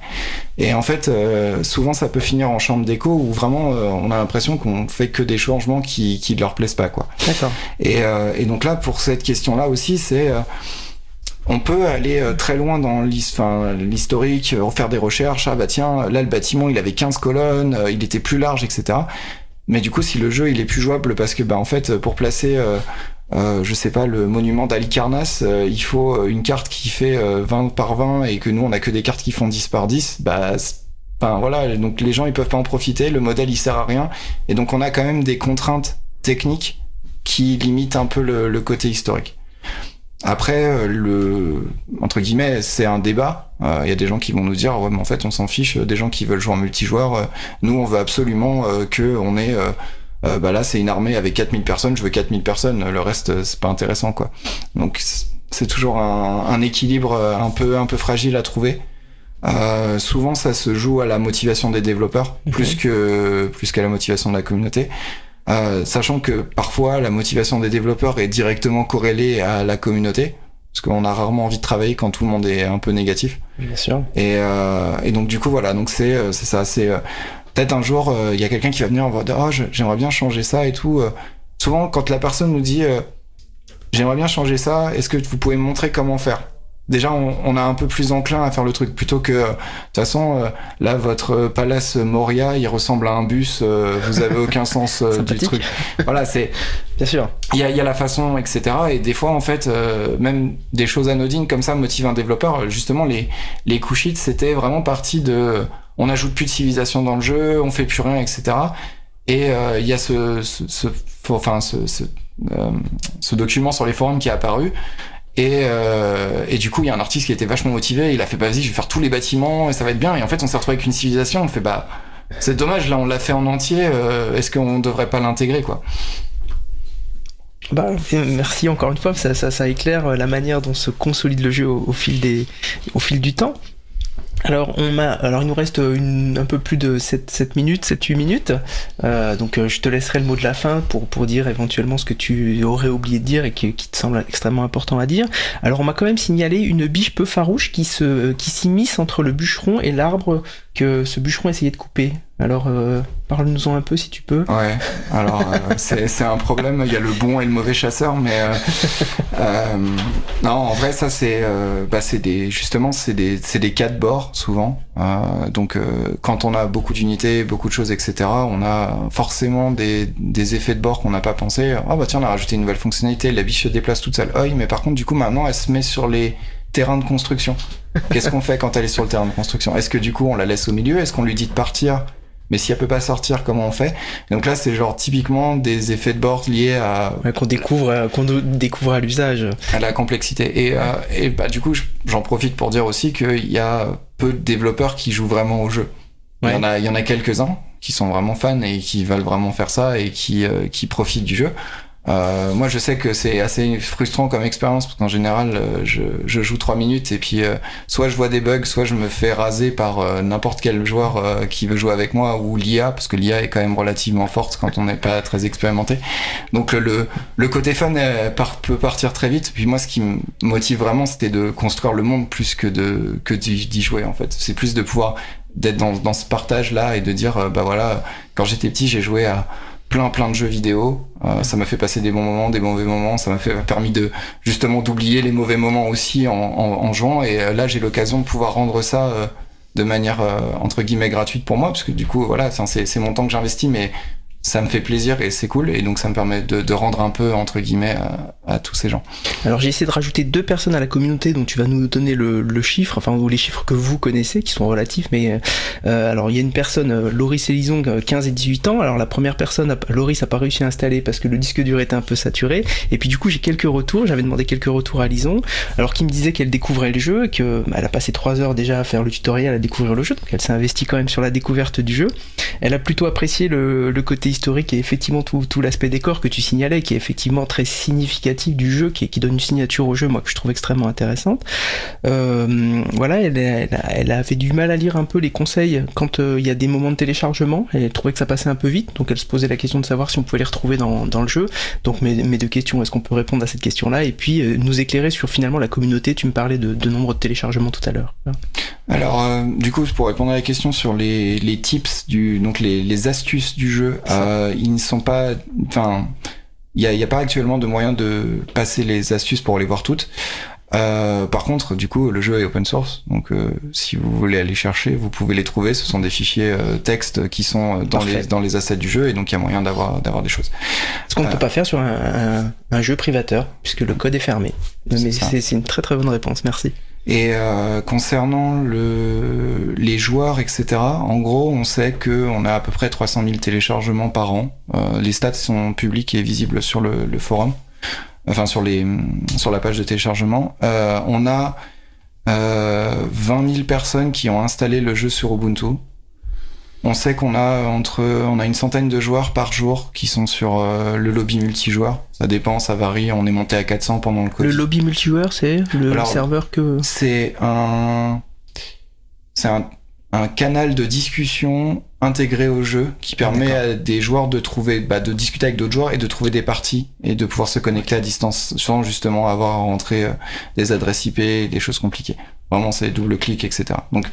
Et en fait, euh, souvent ça peut finir en chambre d'écho où vraiment euh, on a l'impression qu'on fait que des changements qui qui leur plaisent pas quoi. D'accord. Et, euh, et donc là pour cette question là aussi c'est euh, on peut aller euh, très loin dans l'historique, faire des recherches. Ah bah tiens, là le bâtiment il avait 15 colonnes, il était plus large, etc. Mais du coup, si le jeu il est plus jouable parce que bah en fait pour placer euh, je sais pas, le monument d'Alicarnasse, euh, il faut euh, une carte qui fait 20 par 20 et que nous on a que des cartes qui font 10 par 10, bah enfin voilà, donc les gens ils peuvent pas en profiter, le modèle il sert à rien et donc on a quand même des contraintes techniques qui limitent un peu le côté historique. Après, le entre guillemets, c'est un débat. Il y a des gens qui vont nous dire ouais, mais en fait, on s'en fiche. Des gens qui veulent jouer en multijoueur. nous, on veut absolument que on ait euh, bah là c'est une armée avec 4000 personnes, je veux 4000 personnes, le reste euh, c'est pas intéressant quoi. Donc c'est toujours un, un, équilibre euh, un peu un peu fragile à trouver. Euh, souvent ça se joue à la motivation des développeurs plus que plus qu'à la motivation de la communauté. Euh, sachant que parfois la motivation des développeurs est directement corrélée à la communauté, parce qu'on a rarement envie de travailler quand tout le monde est un peu négatif. Bien sûr. Et, euh, et donc du coup voilà, donc c'est c'est ça, c'est peut-être un jour, il euh, y a quelqu'un qui va venir en dire, oh, j'aimerais bien changer ça et tout. Euh. souvent, quand la personne nous dit, euh, j'aimerais bien changer ça, est-ce que vous pouvez me montrer comment faire? Déjà, on, on, a un peu plus enclin à faire le truc plutôt que, de toute façon, là, votre palace Moria, il ressemble à un bus, vous avez [LAUGHS] aucun sens du truc. Voilà, c'est. [LAUGHS] Bien sûr. Il y a, y a, la façon, etc. Et des fois, en fait, même des choses anodines comme ça motivent un développeur. Justement, les, les couchites, c'était vraiment partie de on n'ajoute plus de civilisation dans le jeu, on fait plus rien, etc. Et euh, il y a ce, ce, ce enfin ce, ce, euh, ce, document sur les forums qui est apparu. Et, euh, et du coup, il y a un artiste qui était vachement motivé. Il a fait, bah vas-y, je vais faire tous les bâtiments et ça va être bien. Et en fait, on s'est retrouvé avec une civilisation. On fait, bah c'est dommage. Là, on l'a fait en entier. Euh, est-ce qu'on devrait pas l'intégrer, quoi? Bah, merci encore une fois, ça, ça, ça, éclaire la manière dont se consolide le jeu au fil, des, au fil du temps. Alors, on m'a, alors il nous reste une, un peu plus de 7, 7 minutes, 7-8 minutes. Euh, donc euh, je te laisserai le mot de la fin pour, pour dire éventuellement ce que tu aurais oublié de dire et qui, qui te semble extrêmement important à dire. Alors on m'a quand même signalé une biche peu farouche qui se qui s'immisce entre le bûcheron et l'arbre que ce bûcheron essayait de couper. Alors, euh, parle-nous-en un peu si tu peux. Ouais, alors euh, c'est un problème, il y a le bon et le mauvais chasseur, mais euh, euh non, en vrai, ça c'est bah, des, justement, c'est des, des cas de bord souvent. donc, quand on a beaucoup d'unités, beaucoup de choses, etc., on a forcément des, des effets de bord qu'on n'a pas pensé. Ah bah tiens, on a rajouté une nouvelle fonctionnalité, la biche se déplace toute seule. Oui, mais par contre, du coup, maintenant, elle se met sur les terrain de construction. Qu'est-ce qu'on fait quand elle est sur le terrain de construction? Est-ce que du coup on la laisse au milieu? Est-ce qu'on lui dit de partir mais si elle peut pas sortir, comment on fait? Donc là, c'est genre typiquement des effets de bord liés à ouais, qu'on découvre, qu'on découvre à l'usage, à la complexité. Et, euh, et bah du coup, j'en profite pour dire aussi qu'il y a peu de développeurs qui jouent vraiment au jeu. Ouais. Il y en a, il y en a quelques uns qui sont vraiment fans et qui veulent vraiment faire ça et qui euh, qui profitent du jeu. Euh, moi, je sais que c'est assez frustrant comme expérience parce qu'en général, euh, je, je, joue trois minutes et puis euh, soit je vois des bugs, soit je me fais raser par euh, n'importe quel joueur euh, qui veut jouer avec moi ou l'IA parce que l'IA est quand même relativement forte quand on n'est pas très expérimenté. Donc le, le côté fun par, peut partir très vite. Puis moi, ce qui me motive vraiment, c'était de construire le monde plus que de que d'y jouer en fait. C'est plus de pouvoir d'être dans, dans ce partage là et de dire bah voilà, quand j'étais petit, j'ai joué à plein plein de jeux vidéo. Euh, ça m'a fait passer des bons moments, des mauvais moments. Ça m'a fait permis de justement d'oublier les mauvais moments aussi en, en, jouant. Et euh, là, j'ai l'occasion de pouvoir rendre ça euh, de manière entre guillemets gratuite pour moi, parce que du coup, voilà, c'est mon temps que j'investis, mais ça me fait plaisir et c'est cool et donc ça me permet de, de rendre un peu entre guillemets à, à tous ces gens. Alors j'ai essayé de rajouter deux personnes à la communauté dont tu vas nous donner le, le chiffre, enfin ou les chiffres que vous connaissez qui sont relatifs, mais euh, alors il y a une personne, euh, Loris Elison, 15 et 18 ans. Alors la première personne, Loris a pas réussi à installer parce que le disque dur était un peu saturé. Et puis du coup j'ai quelques retours, j'avais demandé quelques retours à Lison, alors qui me disait qu'elle découvrait le jeu, que bah, a passé trois heures déjà à faire le tutoriel, à découvrir le jeu, donc elle s'est investie quand même sur la découverte du jeu. Elle a plutôt apprécié le, le côté historique et effectivement tout, tout l'aspect décor que tu signalais, qui est effectivement très significatif du jeu, qui, qui donne une signature au jeu, moi que je trouve extrêmement intéressante. Euh, voilà, elle, elle, avait du mal à lire un peu les conseils quand euh, il y a des moments de téléchargement. Elle trouvait que ça passait un peu vite, donc elle se posait la question de savoir si on pouvait les retrouver dans, dans le jeu. Donc mes, mes deux questions, est-ce qu'on peut répondre à cette question-là? Et puis euh, nous éclairer sur finalement la communauté. Tu me parlais de, de nombre de téléchargements tout à l'heure. Alors, du coup, pour répondre à la question sur les, les tips du, donc les, les astuces du jeu, euh, ils ne sont pas, enfin, il n'y a, pas actuellement de moyen de passer les astuces pour les voir toutes. Euh, par contre, du coup, le jeu est open source, donc euh, si vous voulez aller chercher, vous pouvez les trouver. Ce sont des fichiers euh, texte qui sont dans Parfait. les dans les assets du jeu, et donc il y a moyen d'avoir d'avoir des choses. Ce qu'on ne peut pas faire sur un, un, un, jeu privateur, puisque le code est fermé. Mais c'est une très très bonne réponse. Merci. Et euh, concernant le, les joueurs, etc., en gros, on sait que on a à peu près 300 000 téléchargements par an. Euh, les stats sont publics et visibles sur le, le, forum, enfin sur les sur la page de téléchargement. Euh, on a 20 000 personnes qui ont installé le jeu sur Ubuntu. On sait qu'on a entre, on a une centaine de joueurs par jour qui sont sur euh, le lobby multijoueur. Ça dépend, ça varie. On est monté à 400 pendant le Covid. Le lobby multijoueur, c'est le Alors, serveur que. C'est un, c'est un, un, canal de discussion intégré au jeu qui permet à des joueurs de trouver, bah, de discuter avec d'autres joueurs et de trouver des parties et de pouvoir se connecter à distance sans justement avoir à rentrer euh, des adresses IP, des choses compliquées. Vraiment, c'est double clic, etc. Donc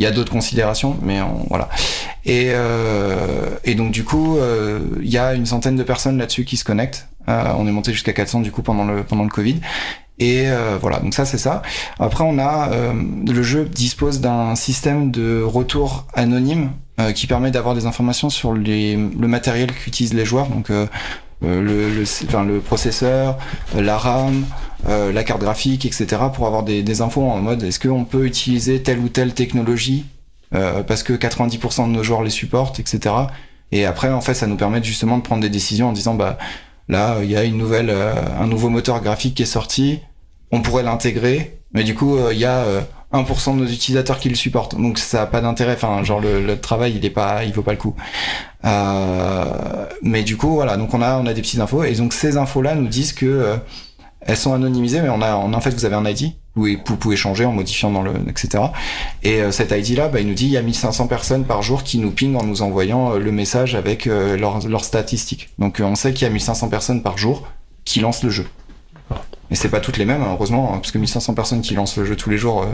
il y a d'autres considérations, mais on, voilà. Et, euh, et donc du coup, euh, il y a une centaine de personnes là-dessus qui se connectent. Euh, on est monté jusqu'à 400 du coup pendant le pendant le Covid. Et euh, voilà, donc ça c'est ça. Après on a euh, le jeu dispose d'un système de retour anonyme qui permet d'avoir des informations sur les, le matériel qu'utilisent les joueurs. Donc le, le, enfin, le processeur, la RAM, euh, la carte graphique, etc. pour avoir des, des infos en mode est-ce qu'on peut utiliser telle ou telle technologie euh, parce que 90% de nos joueurs les supportent, etc. Et après, en fait, ça nous permet justement de prendre des décisions en disant bah là, il y a une nouvelle, euh, un nouveau moteur graphique qui est sorti, on pourrait l'intégrer, mais du coup, il y a 1% de nos utilisateurs qui le supportent. Donc ça a pas d'intérêt. Enfin, genre le, le, travail, il est pas, il vaut pas le coup. Euh, mais du coup, voilà. Donc on a, on a des petites infos et donc ces infos-là nous disent que euh, elles sont anonymisées, mais on a, en fait, vous avez un ID où vous pouvez changer en modifiant dans le, etc. Et euh, cet ID-là, bah, il nous dit il y a 1500 personnes par jour qui nous pingent en nous envoyant euh, le message avec euh, leurs leur statistiques. Donc on sait qu'il y a 1500 personnes par jour qui lancent le jeu. Et c'est pas toutes les mêmes, heureusement, parce que 1500 personnes qui lancent le jeu tous les jours, euh,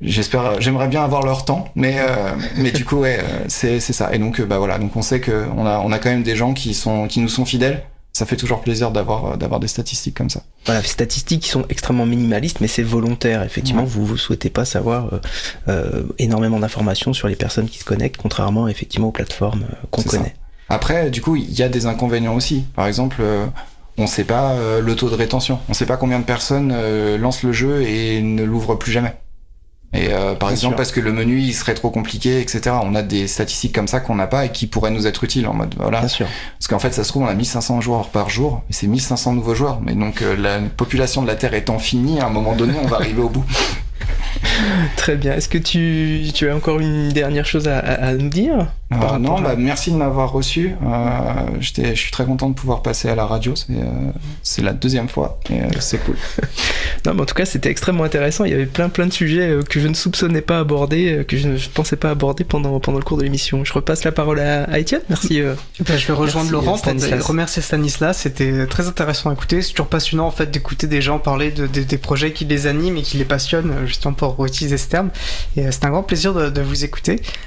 j'espère, j'aimerais bien avoir leur temps, mais euh, mais du coup, ouais, c'est c'est ça. Et donc, bah voilà, donc on sait que on a on a quand même des gens qui sont qui nous sont fidèles. Ça fait toujours plaisir d'avoir d'avoir des statistiques comme ça. Voilà, statistiques qui sont extrêmement minimalistes, mais c'est volontaire. Effectivement, ouais. vous vous souhaitez pas savoir euh, euh, énormément d'informations sur les personnes qui se connectent, contrairement effectivement aux plateformes qu'on connaît. Ça. Après, du coup, il y a des inconvénients aussi. Par exemple on sait pas euh, le taux de rétention. On sait pas combien de personnes euh, lancent le jeu et ne l'ouvrent plus jamais. Et euh, par exemple sûr. parce que le menu il serait trop compliqué, etc. On a des statistiques comme ça qu'on n'a pas et qui pourraient nous être utiles en mode voilà. Bien sûr. Parce qu'en fait ça se trouve on a 1500 joueurs par jour et c'est 1500 nouveaux joueurs. Mais donc euh, la population de la Terre étant finie, à un moment donné on va arriver au bout. [LAUGHS] Très bien. Est-ce que tu, tu, as encore une dernière chose à, à, à nous dire? Euh, Non, à... bah, merci de m'avoir reçu. Euh, je suis très content de pouvoir passer à la radio. C'est euh, la deuxième fois et euh, c'est cool. [LAUGHS] non, mais en tout cas, c'était extrêmement intéressant. Il y avait plein plein de sujets euh, que je ne soupçonnais pas aborder, que je ne pensais pas aborder pendant, pendant le cours de l'émission. Je repasse la parole à, à Étienne. Merci. Bah, je vais rejoindre Laurent pour remercier Stanislas. C'était très intéressant à écouter. C'est toujours passionnant en fait d'écouter des gens parler de, de, des projets qui les animent et qui les passionnent, justement pour utiliser ce terme. Et c'est un grand plaisir de, de vous écouter.